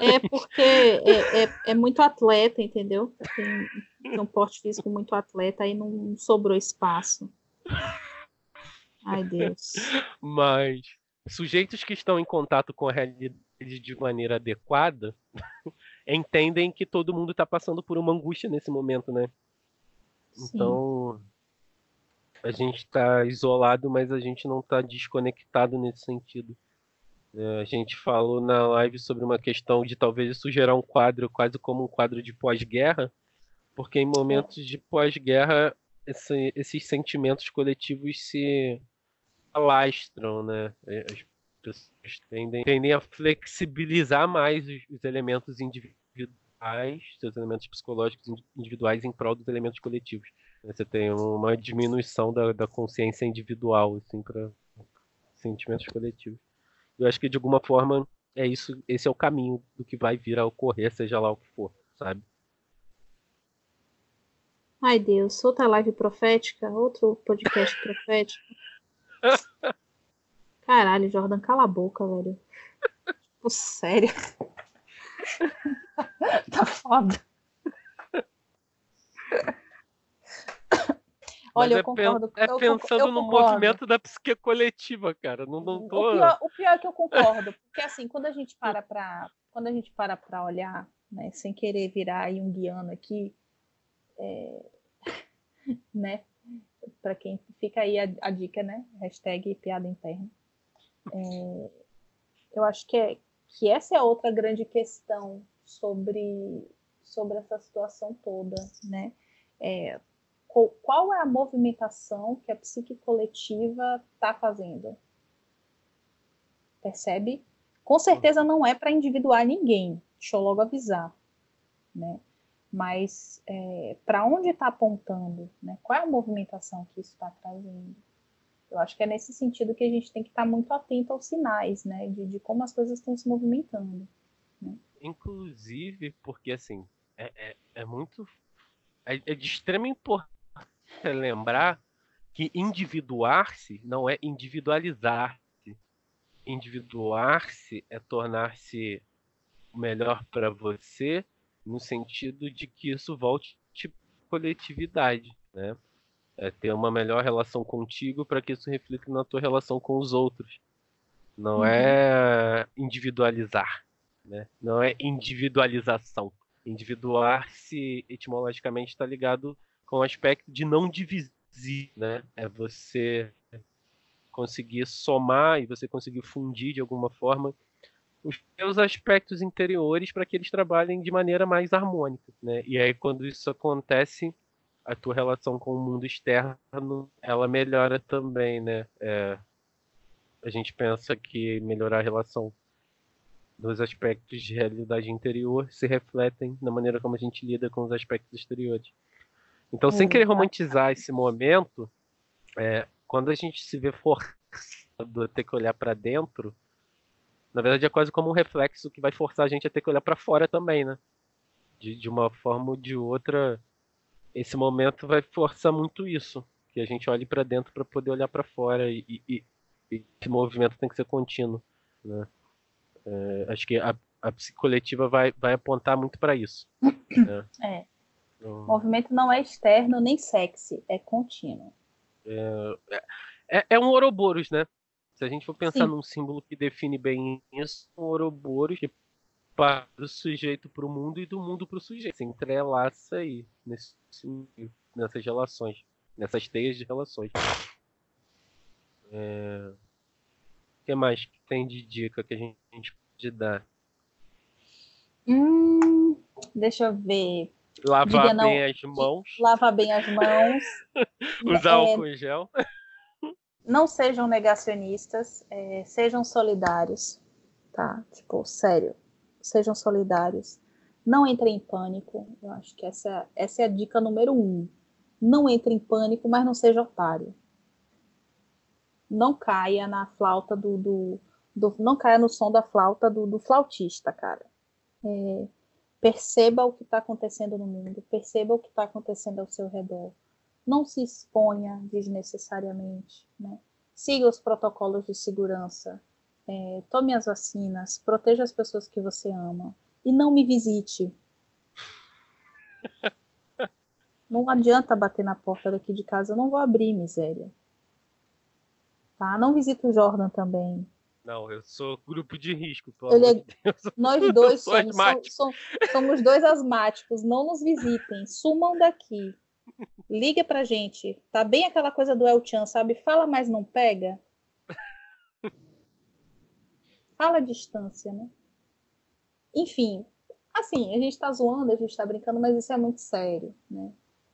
É porque é, é, é muito atleta, entendeu? Tem, tem, um porte físico muito atleta, aí não sobrou espaço. Ai, Deus. Mas sujeitos que estão em contato com a realidade de maneira adequada entendem que todo mundo está passando por uma angústia nesse momento, né? Sim. Então a gente está isolado, mas a gente não está desconectado nesse sentido. É, a gente falou na live sobre uma questão de talvez isso gerar um quadro quase como um quadro de pós-guerra, porque em momentos de pós-guerra esse, esses sentimentos coletivos se alastram, né? É, as pessoas tendem, tendem a flexibilizar mais os, os elementos individuais, seus elementos psicológicos individuais em prol dos elementos coletivos. Você tem uma diminuição da, da consciência individual, assim, para sentimentos coletivos. Eu acho que de alguma forma é isso, esse é o caminho do que vai vir a ocorrer, seja lá o que for, sabe? Ai Deus, outra live profética, outro podcast profético. Caralho, Jordan, cala a boca, velho. Tipo, sério. tá foda. Olha, eu é concordo. É eu, pensando eu, eu no movimento da psique coletiva, cara. Não, não tô... o, pior, o pior é que eu concordo, porque assim, quando a gente para para quando a gente para para olhar, né, sem querer virar aí um guiano aqui, é, né, para quem fica aí a, a, dica, né, hashtag piada interna. É, eu acho que é que essa é outra grande questão sobre sobre essa situação toda, né? É, qual é a movimentação que a psique coletiva está fazendo. Percebe? Com certeza não é para individuar ninguém, deixa eu logo avisar, né? Mas é, para onde está apontando? Né? Qual é a movimentação que isso está trazendo? Eu acho que é nesse sentido que a gente tem que estar muito atento aos sinais, né? De, de como as coisas estão se movimentando. Né? Inclusive, porque assim, é, é, é muito. É, é de extrema importância lembrar que individuar-se não é individualizar-se. Individuar-se é tornar-se melhor para você no sentido de que isso volte coletividade, né? É ter uma melhor relação contigo para que isso reflita na tua relação com os outros. Não uhum. é individualizar, né? Não é individualização. Individuar-se etimologicamente está ligado com o aspecto de não dividir, né? É você conseguir somar e você conseguir fundir de alguma forma os seus aspectos interiores para que eles trabalhem de maneira mais harmônica, né? E aí quando isso acontece, a tua relação com o mundo externo ela melhora também, né? É, a gente pensa que melhorar a relação dos aspectos de realidade interior se refletem na maneira como a gente lida com os aspectos exteriores. Então, sem querer romantizar esse momento, é, quando a gente se vê forçado a ter que olhar para dentro, na verdade é quase como um reflexo que vai forçar a gente a ter que olhar para fora também, né? De, de uma forma ou de outra, esse momento vai forçar muito isso, que a gente olhe para dentro para poder olhar para fora e, e, e, esse movimento tem que ser contínuo, né? É, acho que a, a psicoletiva vai, vai apontar muito para isso. Né? É. O movimento não é externo nem sexy, é contínuo. É, é, é um Ouroboros, né? Se a gente for pensar Sim. num símbolo que define bem isso, um Ouroboros que para o sujeito para o mundo e do mundo para o sujeito. Se entrelaça aí nesse, nessas relações, nessas teias de relações. É... O que mais que tem de dica que a gente pode dar? Hum, deixa eu ver. Lavar bem as mãos. Lavar bem as mãos. Usar é, álcool em gel. Não sejam negacionistas, é, sejam solidários, tá? Tipo, sério, sejam solidários. Não entrem em pânico. Eu acho que essa, essa é a dica número um. Não entre em pânico, mas não seja otário. Não caia na flauta do, do, do não caia no som da flauta do, do flautista, cara. É, perceba o que está acontecendo no mundo, perceba o que está acontecendo ao seu redor. Não se exponha desnecessariamente, né? Siga os protocolos de segurança, é, tome as vacinas, proteja as pessoas que você ama e não me visite. Não adianta bater na porta daqui de casa, eu não vou abrir, miséria. Tá? Não visita o Jordan também. Não, eu sou grupo de risco, pelo Ele amor de Deus. Nós dois somos, somos, somos dois asmáticos. Não nos visitem. Sumam daqui. Liga pra gente. Tá bem aquela coisa do El Chan, sabe? Fala, mas não pega. Fala a distância, né? Enfim, assim, a gente tá zoando, a gente tá brincando, mas isso é muito sério, né?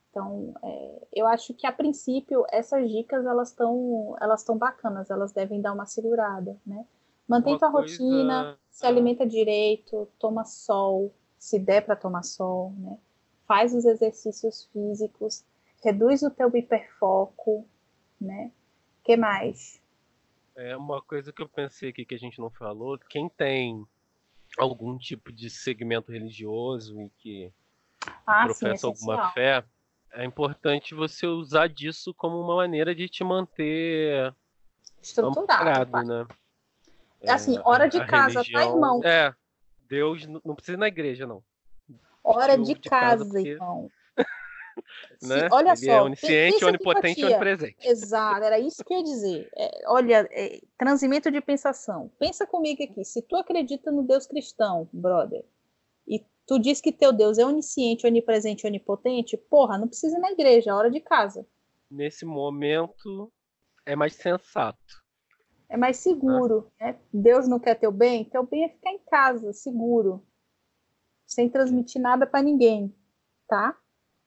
Então, é, eu acho que a princípio essas dicas elas estão elas estão bacanas, elas devem dar uma segurada, né? Mantém uma tua coisa... rotina, se alimenta direito, toma sol, se der para tomar sol, né? Faz os exercícios físicos, reduz o teu hiperfoco, né? Que mais? É uma coisa que eu pensei aqui que a gente não falou, quem tem algum tipo de segmento religioso e que ah, professa sim, alguma fé, é importante você usar disso como uma maneira de te manter estruturado, né? É, assim, hora de casa, tá, religião, tá, irmão? É, Deus não precisa ir na igreja, não. Hora de, de, casa, casa porque... irmão. Né? olha Ele só, é onisciente, onipotente, onipresente. Exato, era isso que eu ia dizer. É, olha, é, transimento de pensação. Pensa comigo aqui. Se tu acredita no Deus cristão, brother, e tu diz que teu Deus é onisciente, onipresente, onipotente, porra, não precisa ir na igreja, é hora de casa. Nesse momento é mais sensato. É mais seguro. Ah. Né? Deus não quer teu bem, teu bem é ficar em casa, seguro. Sem transmitir nada para ninguém, tá?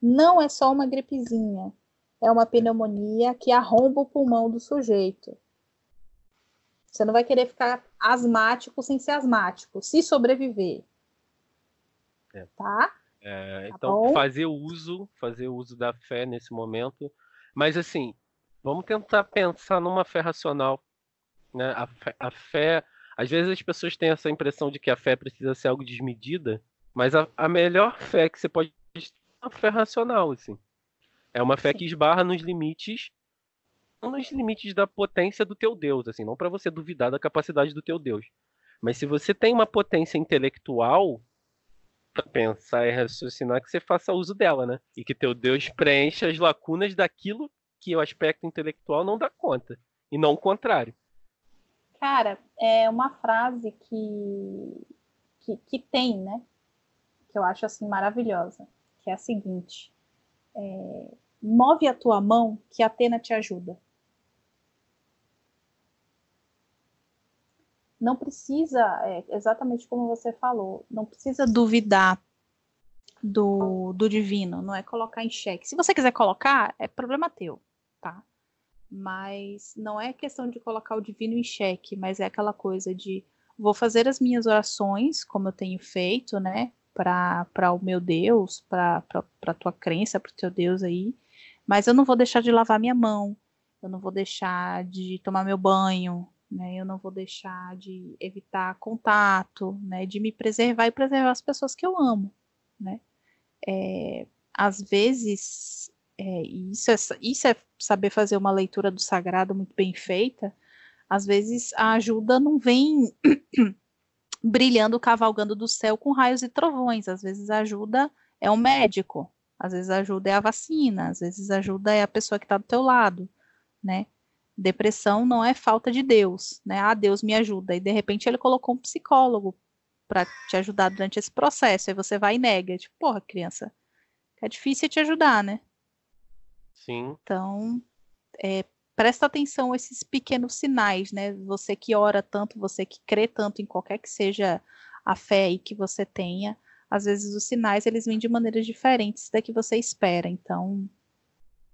Não é só uma gripezinha. É uma pneumonia que arromba o pulmão do sujeito. Você não vai querer ficar asmático sem ser asmático, se sobreviver. É. Tá? É, tá então, bom? fazer uso, fazer uso da fé nesse momento. Mas, assim, vamos tentar pensar numa fé racional. Né? A, fé, a fé. Às vezes as pessoas têm essa impressão de que a fé precisa ser algo desmedida, mas a, a melhor fé que você pode uma fé racional, assim. É uma fé que esbarra nos limites não nos limites da potência do teu Deus, assim, não para você duvidar da capacidade do teu Deus. Mas se você tem uma potência intelectual, pensar e raciocinar que você faça uso dela, né? E que teu Deus preencha as lacunas daquilo que o aspecto intelectual não dá conta. E não o contrário. Cara, é uma frase que, que, que tem, né? Que eu acho assim maravilhosa. Que é a seguinte: é, move a tua mão que Atena te ajuda. não precisa, é, exatamente como você falou, não precisa duvidar do, do divino, não é colocar em xeque. Se você quiser colocar, é problema teu, tá? Mas não é questão de colocar o divino em xeque, mas é aquela coisa de vou fazer as minhas orações, como eu tenho feito, né? Para o meu Deus, para a tua crença, para o teu Deus aí, mas eu não vou deixar de lavar minha mão, eu não vou deixar de tomar meu banho, né? Eu não vou deixar de evitar contato, né? De me preservar e preservar as pessoas que eu amo, né? É, às vezes, é, isso, é, isso é saber fazer uma leitura do sagrado muito bem feita. Às vezes a ajuda não vem brilhando, cavalgando do céu com raios e trovões. Às vezes ajuda é um médico, às vezes ajuda é a vacina, às vezes ajuda é a pessoa que está do teu lado, né? Depressão não é falta de Deus, né? Ah, Deus me ajuda. E de repente ele colocou um psicólogo para te ajudar durante esse processo. Aí você vai e nega. Tipo, porra, criança, é difícil te ajudar, né? Sim. Então, é, presta atenção a esses pequenos sinais, né? Você que ora tanto, você que crê tanto em qualquer que seja a fé aí que você tenha, às vezes os sinais eles vêm de maneiras diferentes da que você espera. Então,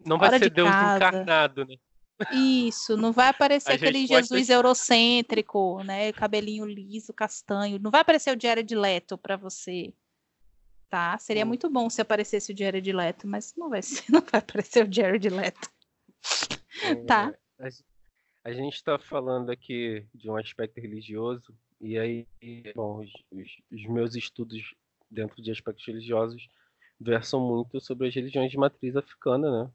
não vai ser de Deus casa, encarnado, né? Isso, não vai aparecer aquele Jesus ter... eurocêntrico, né? Cabelinho liso, castanho. Não vai aparecer o Diário de Leto para você. Tá? Seria hum. muito bom se aparecesse o Diário de Leto, mas não vai ser, não vai aparecer o Diário de Leto. É, tá. A, gente está falando aqui de um aspecto religioso, e aí, bom, os, os, meus estudos dentro de aspectos religiosos versam muito sobre as religiões de matriz africana, né?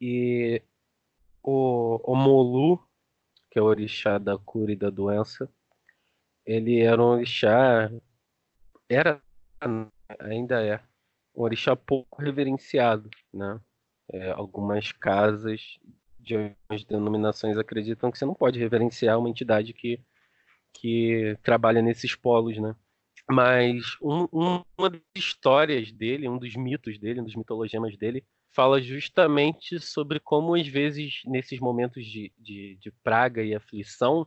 E o, o Molu, que é o orixá da cura e da doença, ele era um orixá, era, ainda é, um orixá pouco reverenciado, né? É, algumas casas de denominações acreditam que você não pode reverenciar uma entidade que, que trabalha nesses polos, né? Mas um, um, uma das histórias dele, um dos mitos dele, um dos mitologemas dele, fala justamente sobre como, às vezes, nesses momentos de, de, de praga e aflição,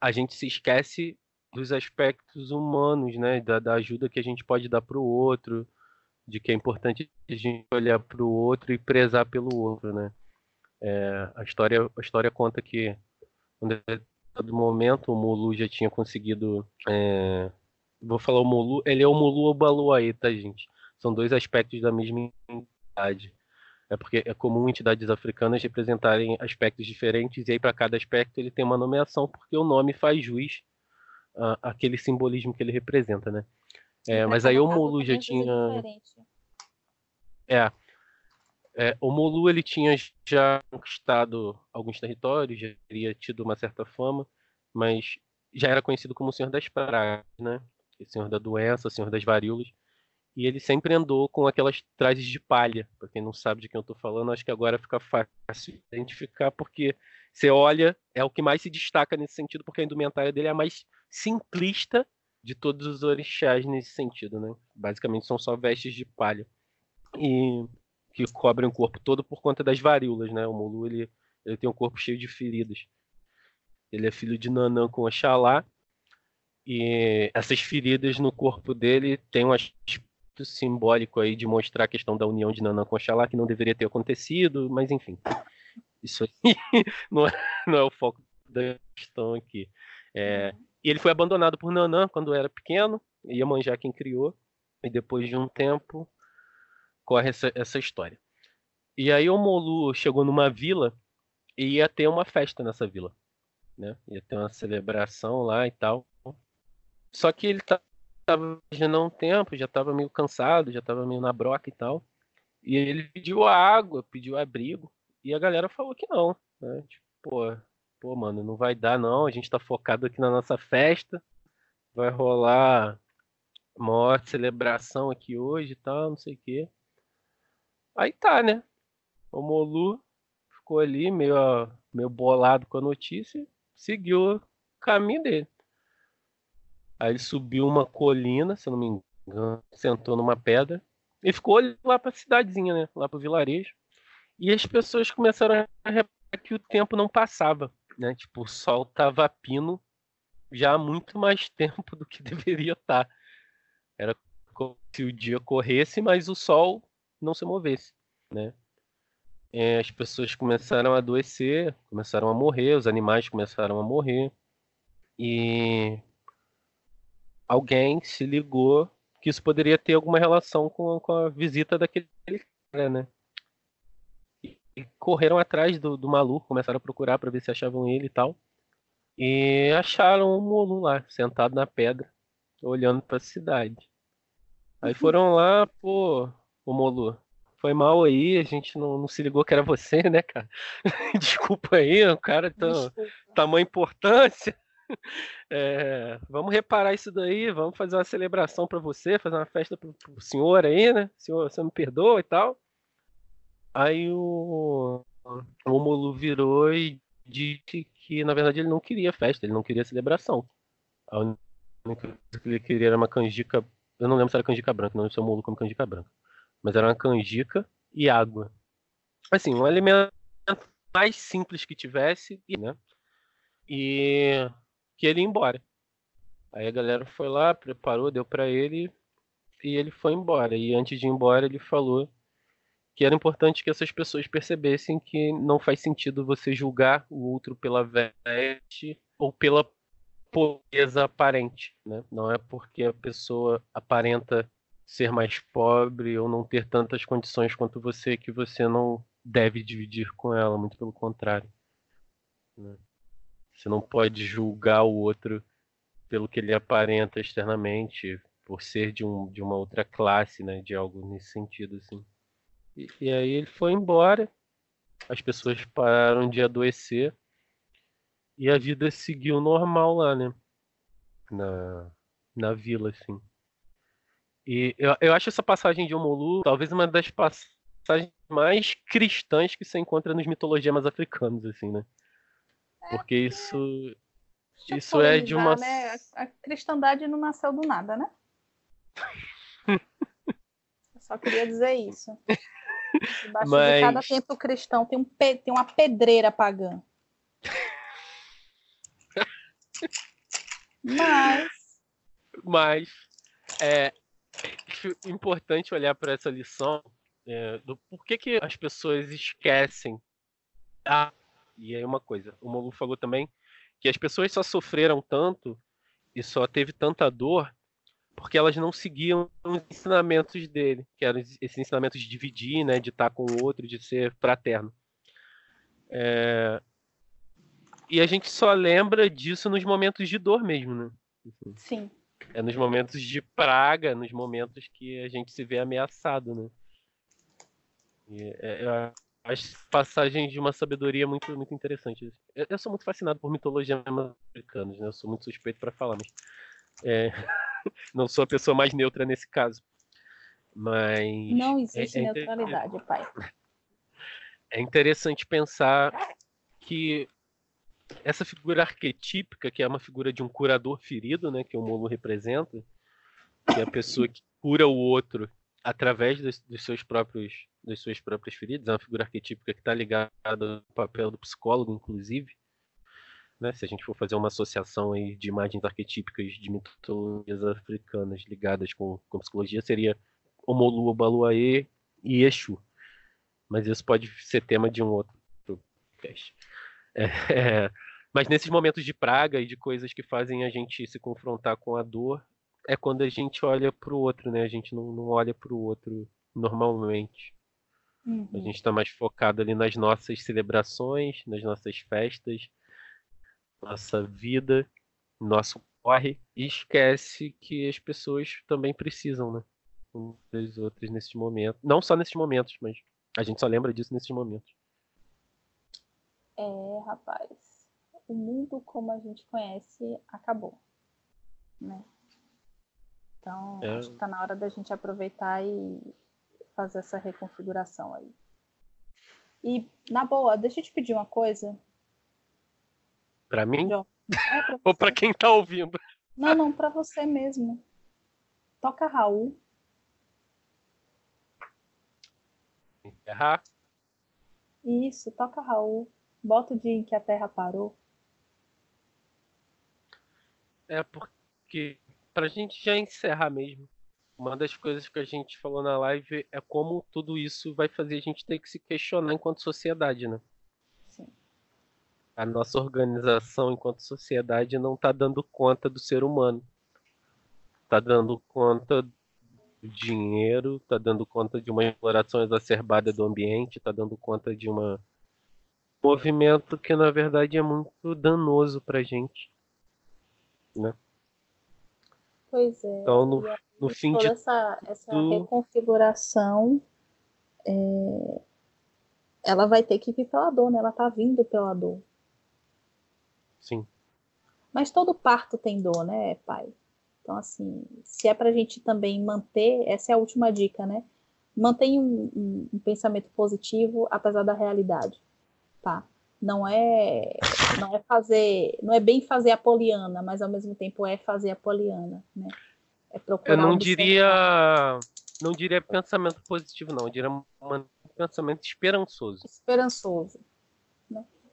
a gente se esquece dos aspectos humanos, né? Da, da ajuda que a gente pode dar para o outro, de que é importante a gente olhar para o outro e prezar pelo outro, né? É, a história a história conta que no momento o Mulu já tinha conseguido é, vou falar o Mulu ele é o Mulu ou o Baluaê, tá gente são dois aspectos da mesma entidade. É porque é comum entidades africanas representarem aspectos diferentes e aí para cada aspecto ele tem uma nomeação porque o nome faz jus uh, àquele simbolismo que ele representa, né? É, mas aí o Mulu já tinha é, é, o Mulu ele tinha já conquistado alguns territórios, já teria tido uma certa fama, mas já era conhecido como o Senhor das Pragas, né? O Senhor da doença, o Senhor das varíolas e ele sempre andou com aquelas trajes de palha. Para quem não sabe de quem eu estou falando, acho que agora fica fácil identificar, porque você olha, é o que mais se destaca nesse sentido, porque a indumentária dele é a mais simplista de todos os orixás nesse sentido, né? Basicamente são só vestes de palha e que cobrem o corpo todo por conta das varíolas, né? O Mulu ele, ele tem um corpo cheio de feridas. Ele é filho de Nanã com Oxalá e essas feridas no corpo dele têm um aspecto simbólico aí de mostrar a questão da união de Nanã com Oxalá, que não deveria ter acontecido, mas enfim. Isso aí não é, não é o foco da questão aqui. É, e ele foi abandonado por Nanã quando era pequeno, Iemanjá quem criou, e depois de um tempo corre essa, essa história. E aí o Molu chegou numa vila e ia ter uma festa nessa vila. Né? Ia ter uma celebração lá e tal. Só que ele tá tava já um tempo, já tava meio cansado, já tava meio na broca e tal. E ele pediu água, pediu abrigo, e a galera falou que não, né? Tipo, pô, pô, mano, não vai dar não, a gente tá focado aqui na nossa festa, vai rolar maior celebração aqui hoje e tal, não sei o quê. Aí tá, né? O Molu ficou ali meio, meio bolado com a notícia, seguiu o caminho dele. Aí ele subiu uma colina, se não me engano, sentou numa pedra e ficou lá para a cidadezinha, né? Lá para o vilarejo. E as pessoas começaram a reparar que o tempo não passava, né? Tipo, o sol tava pino já há muito mais tempo do que deveria estar. Tá. Era como se o dia corresse, mas o sol não se movesse, né? É, as pessoas começaram a adoecer, começaram a morrer, os animais começaram a morrer. E alguém se ligou que isso poderia ter alguma relação com, com a visita daquele cara, né? E, correram atrás do, do maluco, começaram a procurar para ver se achavam ele e tal. E acharam o Molu lá, sentado na pedra, olhando para a cidade. Aí foram lá, pô, o Molu, foi mal aí, a gente não, não, se ligou que era você, né, cara? Desculpa aí, o cara tá tamanha importância. É, vamos reparar isso daí, vamos fazer uma celebração para você, fazer uma festa pro, pro senhor aí, né? O senhor, você me perdoa e tal. Aí o, o Molu virou e disse que, na verdade, ele não queria festa, ele não queria celebração. A única coisa que ele queria era uma canjica. Eu não lembro se era canjica branca, não lembro se o Molu como canjica branca. Mas era uma canjica e água. Assim, um alimento mais simples que tivesse, né? E que ele ia embora. Aí a galera foi lá, preparou, deu para ele e ele foi embora. E antes de ir embora, ele falou que era importante que essas pessoas percebessem que não faz sentido você julgar o outro pela veste ou pela pobreza aparente, né? Não é porque a pessoa aparenta ser mais pobre ou não ter tantas condições quanto você que você não deve dividir com ela, muito pelo contrário. Né? Você não pode julgar o outro pelo que ele aparenta externamente, por ser de, um, de uma outra classe, né? De algo nesse sentido, assim. E, e aí ele foi embora, as pessoas pararam de adoecer e a vida seguiu normal lá, né? Na, na vila, assim. E eu, eu acho essa passagem de Omolu talvez uma das passagens mais cristãs que você encontra nos mitologias africanos, assim, né? Porque isso. Isso é de uma. Né? A cristandade não nasceu do nada, né? Eu só queria dizer isso. Debaixo Mas... de cada templo cristão tem, um pe... tem uma pedreira pagã. Mas. Mas. É importante olhar para essa lição é, do por que, que as pessoas esquecem. Ah, e aí uma coisa, o Molu falou também que as pessoas só sofreram tanto e só teve tanta dor porque elas não seguiam os ensinamentos dele, que eram esses ensinamentos de dividir, né, de estar com o outro, de ser fraterno. É... E a gente só lembra disso nos momentos de dor mesmo, né? Sim. É nos momentos de praga, nos momentos que a gente se vê ameaçado, né? E, é, eu acho passagens de uma sabedoria muito, muito interessante. Eu, eu sou muito fascinado por mitologia americana, né? Eu sou muito suspeito para falar, mas é, não sou a pessoa mais neutra nesse caso. Mas não existe é, é neutralidade, pai. É interessante pensar que essa figura arquetípica, que é uma figura de um curador ferido, né, que o Molo representa, que é a pessoa que cura o outro através dos, dos seus próprios das suas próprias feridas, é uma figura arquetípica que está ligada ao papel do psicólogo, inclusive. Né? Se a gente for fazer uma associação aí de imagens arquetípicas de mitologias africanas ligadas com, com psicologia, seria Omolu, Obaluaê e Exu. Mas isso pode ser tema de um outro podcast. É, mas nesses momentos de praga e de coisas que fazem a gente se confrontar com a dor, é quando a gente olha para o outro, né? A gente não, não olha para o outro normalmente. Uhum. A gente está mais focado ali nas nossas celebrações, nas nossas festas, nossa vida, nosso corre, e esquece que as pessoas também precisam, né? Umas outras nesses momentos. Não só nesses momentos, mas a gente só lembra disso nesses momentos. É, rapaz, o mundo como a gente conhece acabou, né? Então, é... acho que tá na hora da gente aproveitar e fazer essa reconfiguração aí. E, na boa, deixa eu te pedir uma coisa. Para mim? É pra Ou para quem tá ouvindo? Não, não, para você mesmo. Toca Raul. Enterrar? Isso, toca Raul. Bota o dia em que a Terra parou. É porque pra gente já encerrar mesmo, uma das coisas que a gente falou na live é como tudo isso vai fazer a gente ter que se questionar enquanto sociedade, né? Sim. A nossa organização enquanto sociedade não está dando conta do ser humano. Está dando conta do dinheiro, está dando conta de uma exploração exacerbada do ambiente, está dando conta de uma movimento que na verdade é muito danoso para gente, né? Pois é. Então, no, no fim de essa, essa reconfiguração, é, ela vai ter que vir pela dor, né? Ela tá vindo pela dor. Sim. Mas todo parto tem dor, né, pai? Então, assim, se é pra gente também manter, essa é a última dica, né? Mantenha um, um, um pensamento positivo apesar da realidade tá? Não é, não é fazer, não é bem fazer a poliana, mas ao mesmo tempo é fazer a poliana, né? É procurar Eu não diria, não diria pensamento positivo, não. Eu diria um pensamento esperançoso. Esperançoso.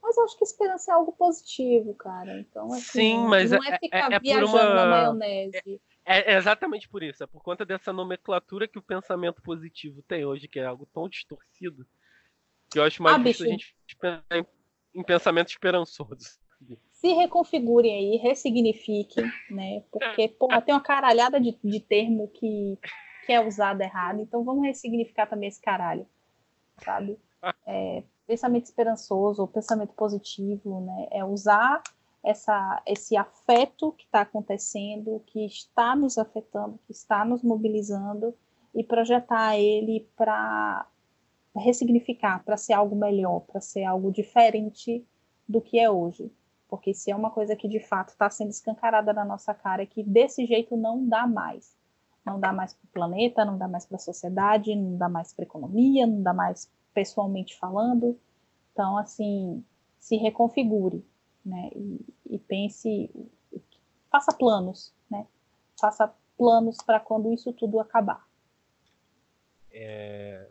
Mas eu acho que esperança é algo positivo, cara. Então, assim, Sim, mas não é, é, ficar é, é viajando por uma... na maionese. É, é exatamente por isso. É por conta dessa nomenclatura que o pensamento positivo tem hoje, que é algo tão distorcido, que eu acho mais Ah, justo a gente pensar em, em pensamento esperançoso. Se reconfigurem aí, ressignifiquem, né? Porque, porra, tem uma caralhada de, de termo que, que é usado errado, então vamos ressignificar também esse caralho, sabe? É, pensamento esperançoso, ou pensamento positivo, né? É usar essa, esse afeto que está acontecendo, que está nos afetando, que está nos mobilizando, e projetar ele para ressignificar, para ser algo melhor, para ser algo diferente do que é hoje. Porque se é uma coisa que de fato está sendo escancarada na nossa cara, é que desse jeito não dá mais. Não dá mais para o planeta, não dá mais para a sociedade, não dá mais para a economia, não dá mais pessoalmente falando. Então, assim, se reconfigure, né? E, e pense, faça planos, né? Faça planos para quando isso tudo acabar. É,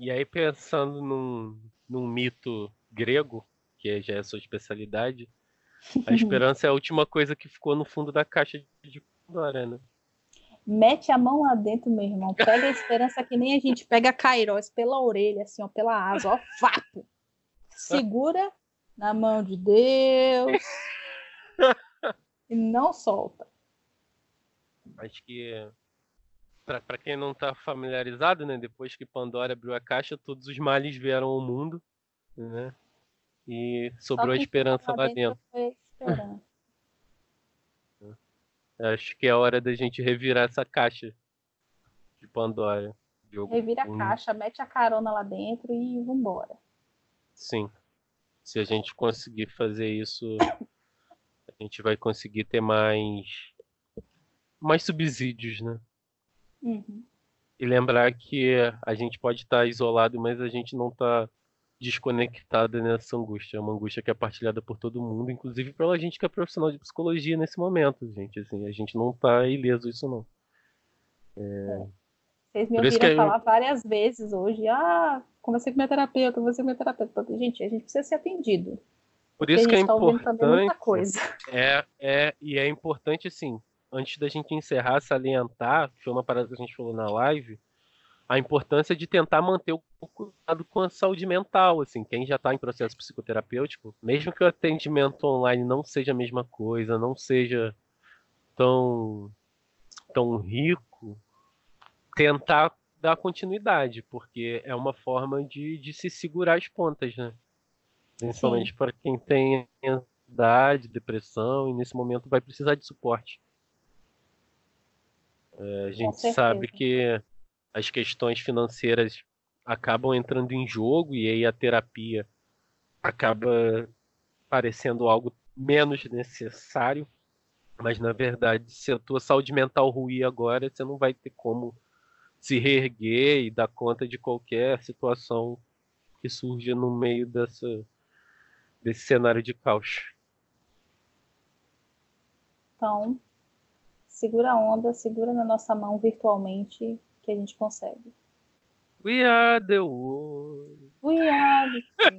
E aí, pensando num, num mito grego, que já é a sua especialidade, a esperança é a última coisa que ficou no fundo da caixa de Pandora, né? Mete a mão lá dentro, meu irmão. Pega a esperança que nem a gente pega a Kairos pela orelha, assim, ó, pela asa, ó, vapo. Segura na mão de Deus e não solta. Acho que pra pra quem não tá familiarizado, né, depois que Pandora abriu a caixa, todos os males vieram ao mundo, né? E sobrou a quem esperança lá dentro. esperança. Acho que é hora da gente revirar essa caixa de Pandora. Revira a caixa, mete a carona lá dentro e vambora. Sim. Se a gente conseguir fazer isso, a gente vai conseguir ter mais mais subsídios, né? Uhum. E lembrar que a gente pode estar isolado, mas a gente não está desconectado nessa angústia. É uma angústia que é partilhada por todo mundo, inclusive pela gente que é profissional de psicologia nesse momento, gente. Assim, a gente não está ileso isso não. Vocês me ouviram que eu- falar várias vezes hoje. Ah, conversei com minha terapeuta, conversei com minha terapeuta. Gente, a gente precisa ser atendido. Por isso que a é tá importante. coisa. É, é, e é importante, assim, antes da gente encerrar, salientar, que foi uma parada que a gente falou na live, a importância de tentar manter o cuidado com a saúde mental, assim, quem já está em processo psicoterapêutico, mesmo que o atendimento online não seja a mesma coisa, não seja tão, tão rico, tentar dar continuidade, porque é uma forma de, de se segurar as pontas, né? Principalmente para quem tem ansiedade, depressão, e nesse momento vai precisar de suporte. É, a gente sabe que as questões financeiras acabam entrando em jogo e aí a terapia acaba parecendo algo menos necessário, mas na verdade, se a tua saúde mental ruir agora, você não vai ter como se reerguer e dar conta de qualquer situação que surja no meio dessa, desse cenário de caos. Então, segura a onda, segura na nossa mão virtualmente que a gente consegue. We are the world. We are the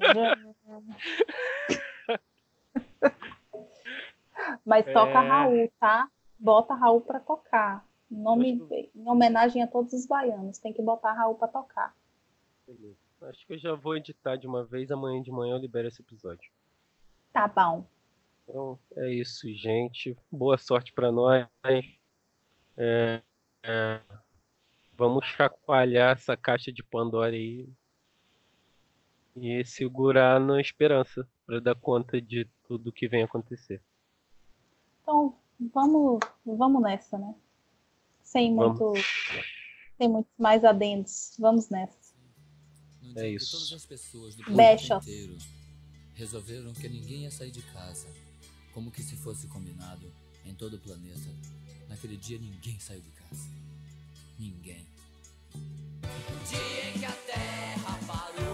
Mas toca É. Raul, tá? Bota Raul pra tocar. Em, nome, em homenagem a todos os baianos. Tem que botar Raul pra tocar. Beleza. Acho que eu já vou editar de uma vez, amanhã de manhã eu libero esse episódio. Tá bom. Então é isso, gente. Boa sorte pra nós. É, é, vamos chacoalhar essa caixa de Pandora aí e segurar na esperança pra dar conta de tudo que vem acontecer. Então, vamos, vamos nessa, né? Sem Vamos. muito, sem muitos mais adendos. Vamos nessa. É isso. todas as pessoas do Beijos. planeta inteiro resolveram que ninguém ia sair de casa, como que se fosse combinado em todo o planeta. Naquele dia ninguém saiu de casa. Ninguém. O dia em que a Terra parou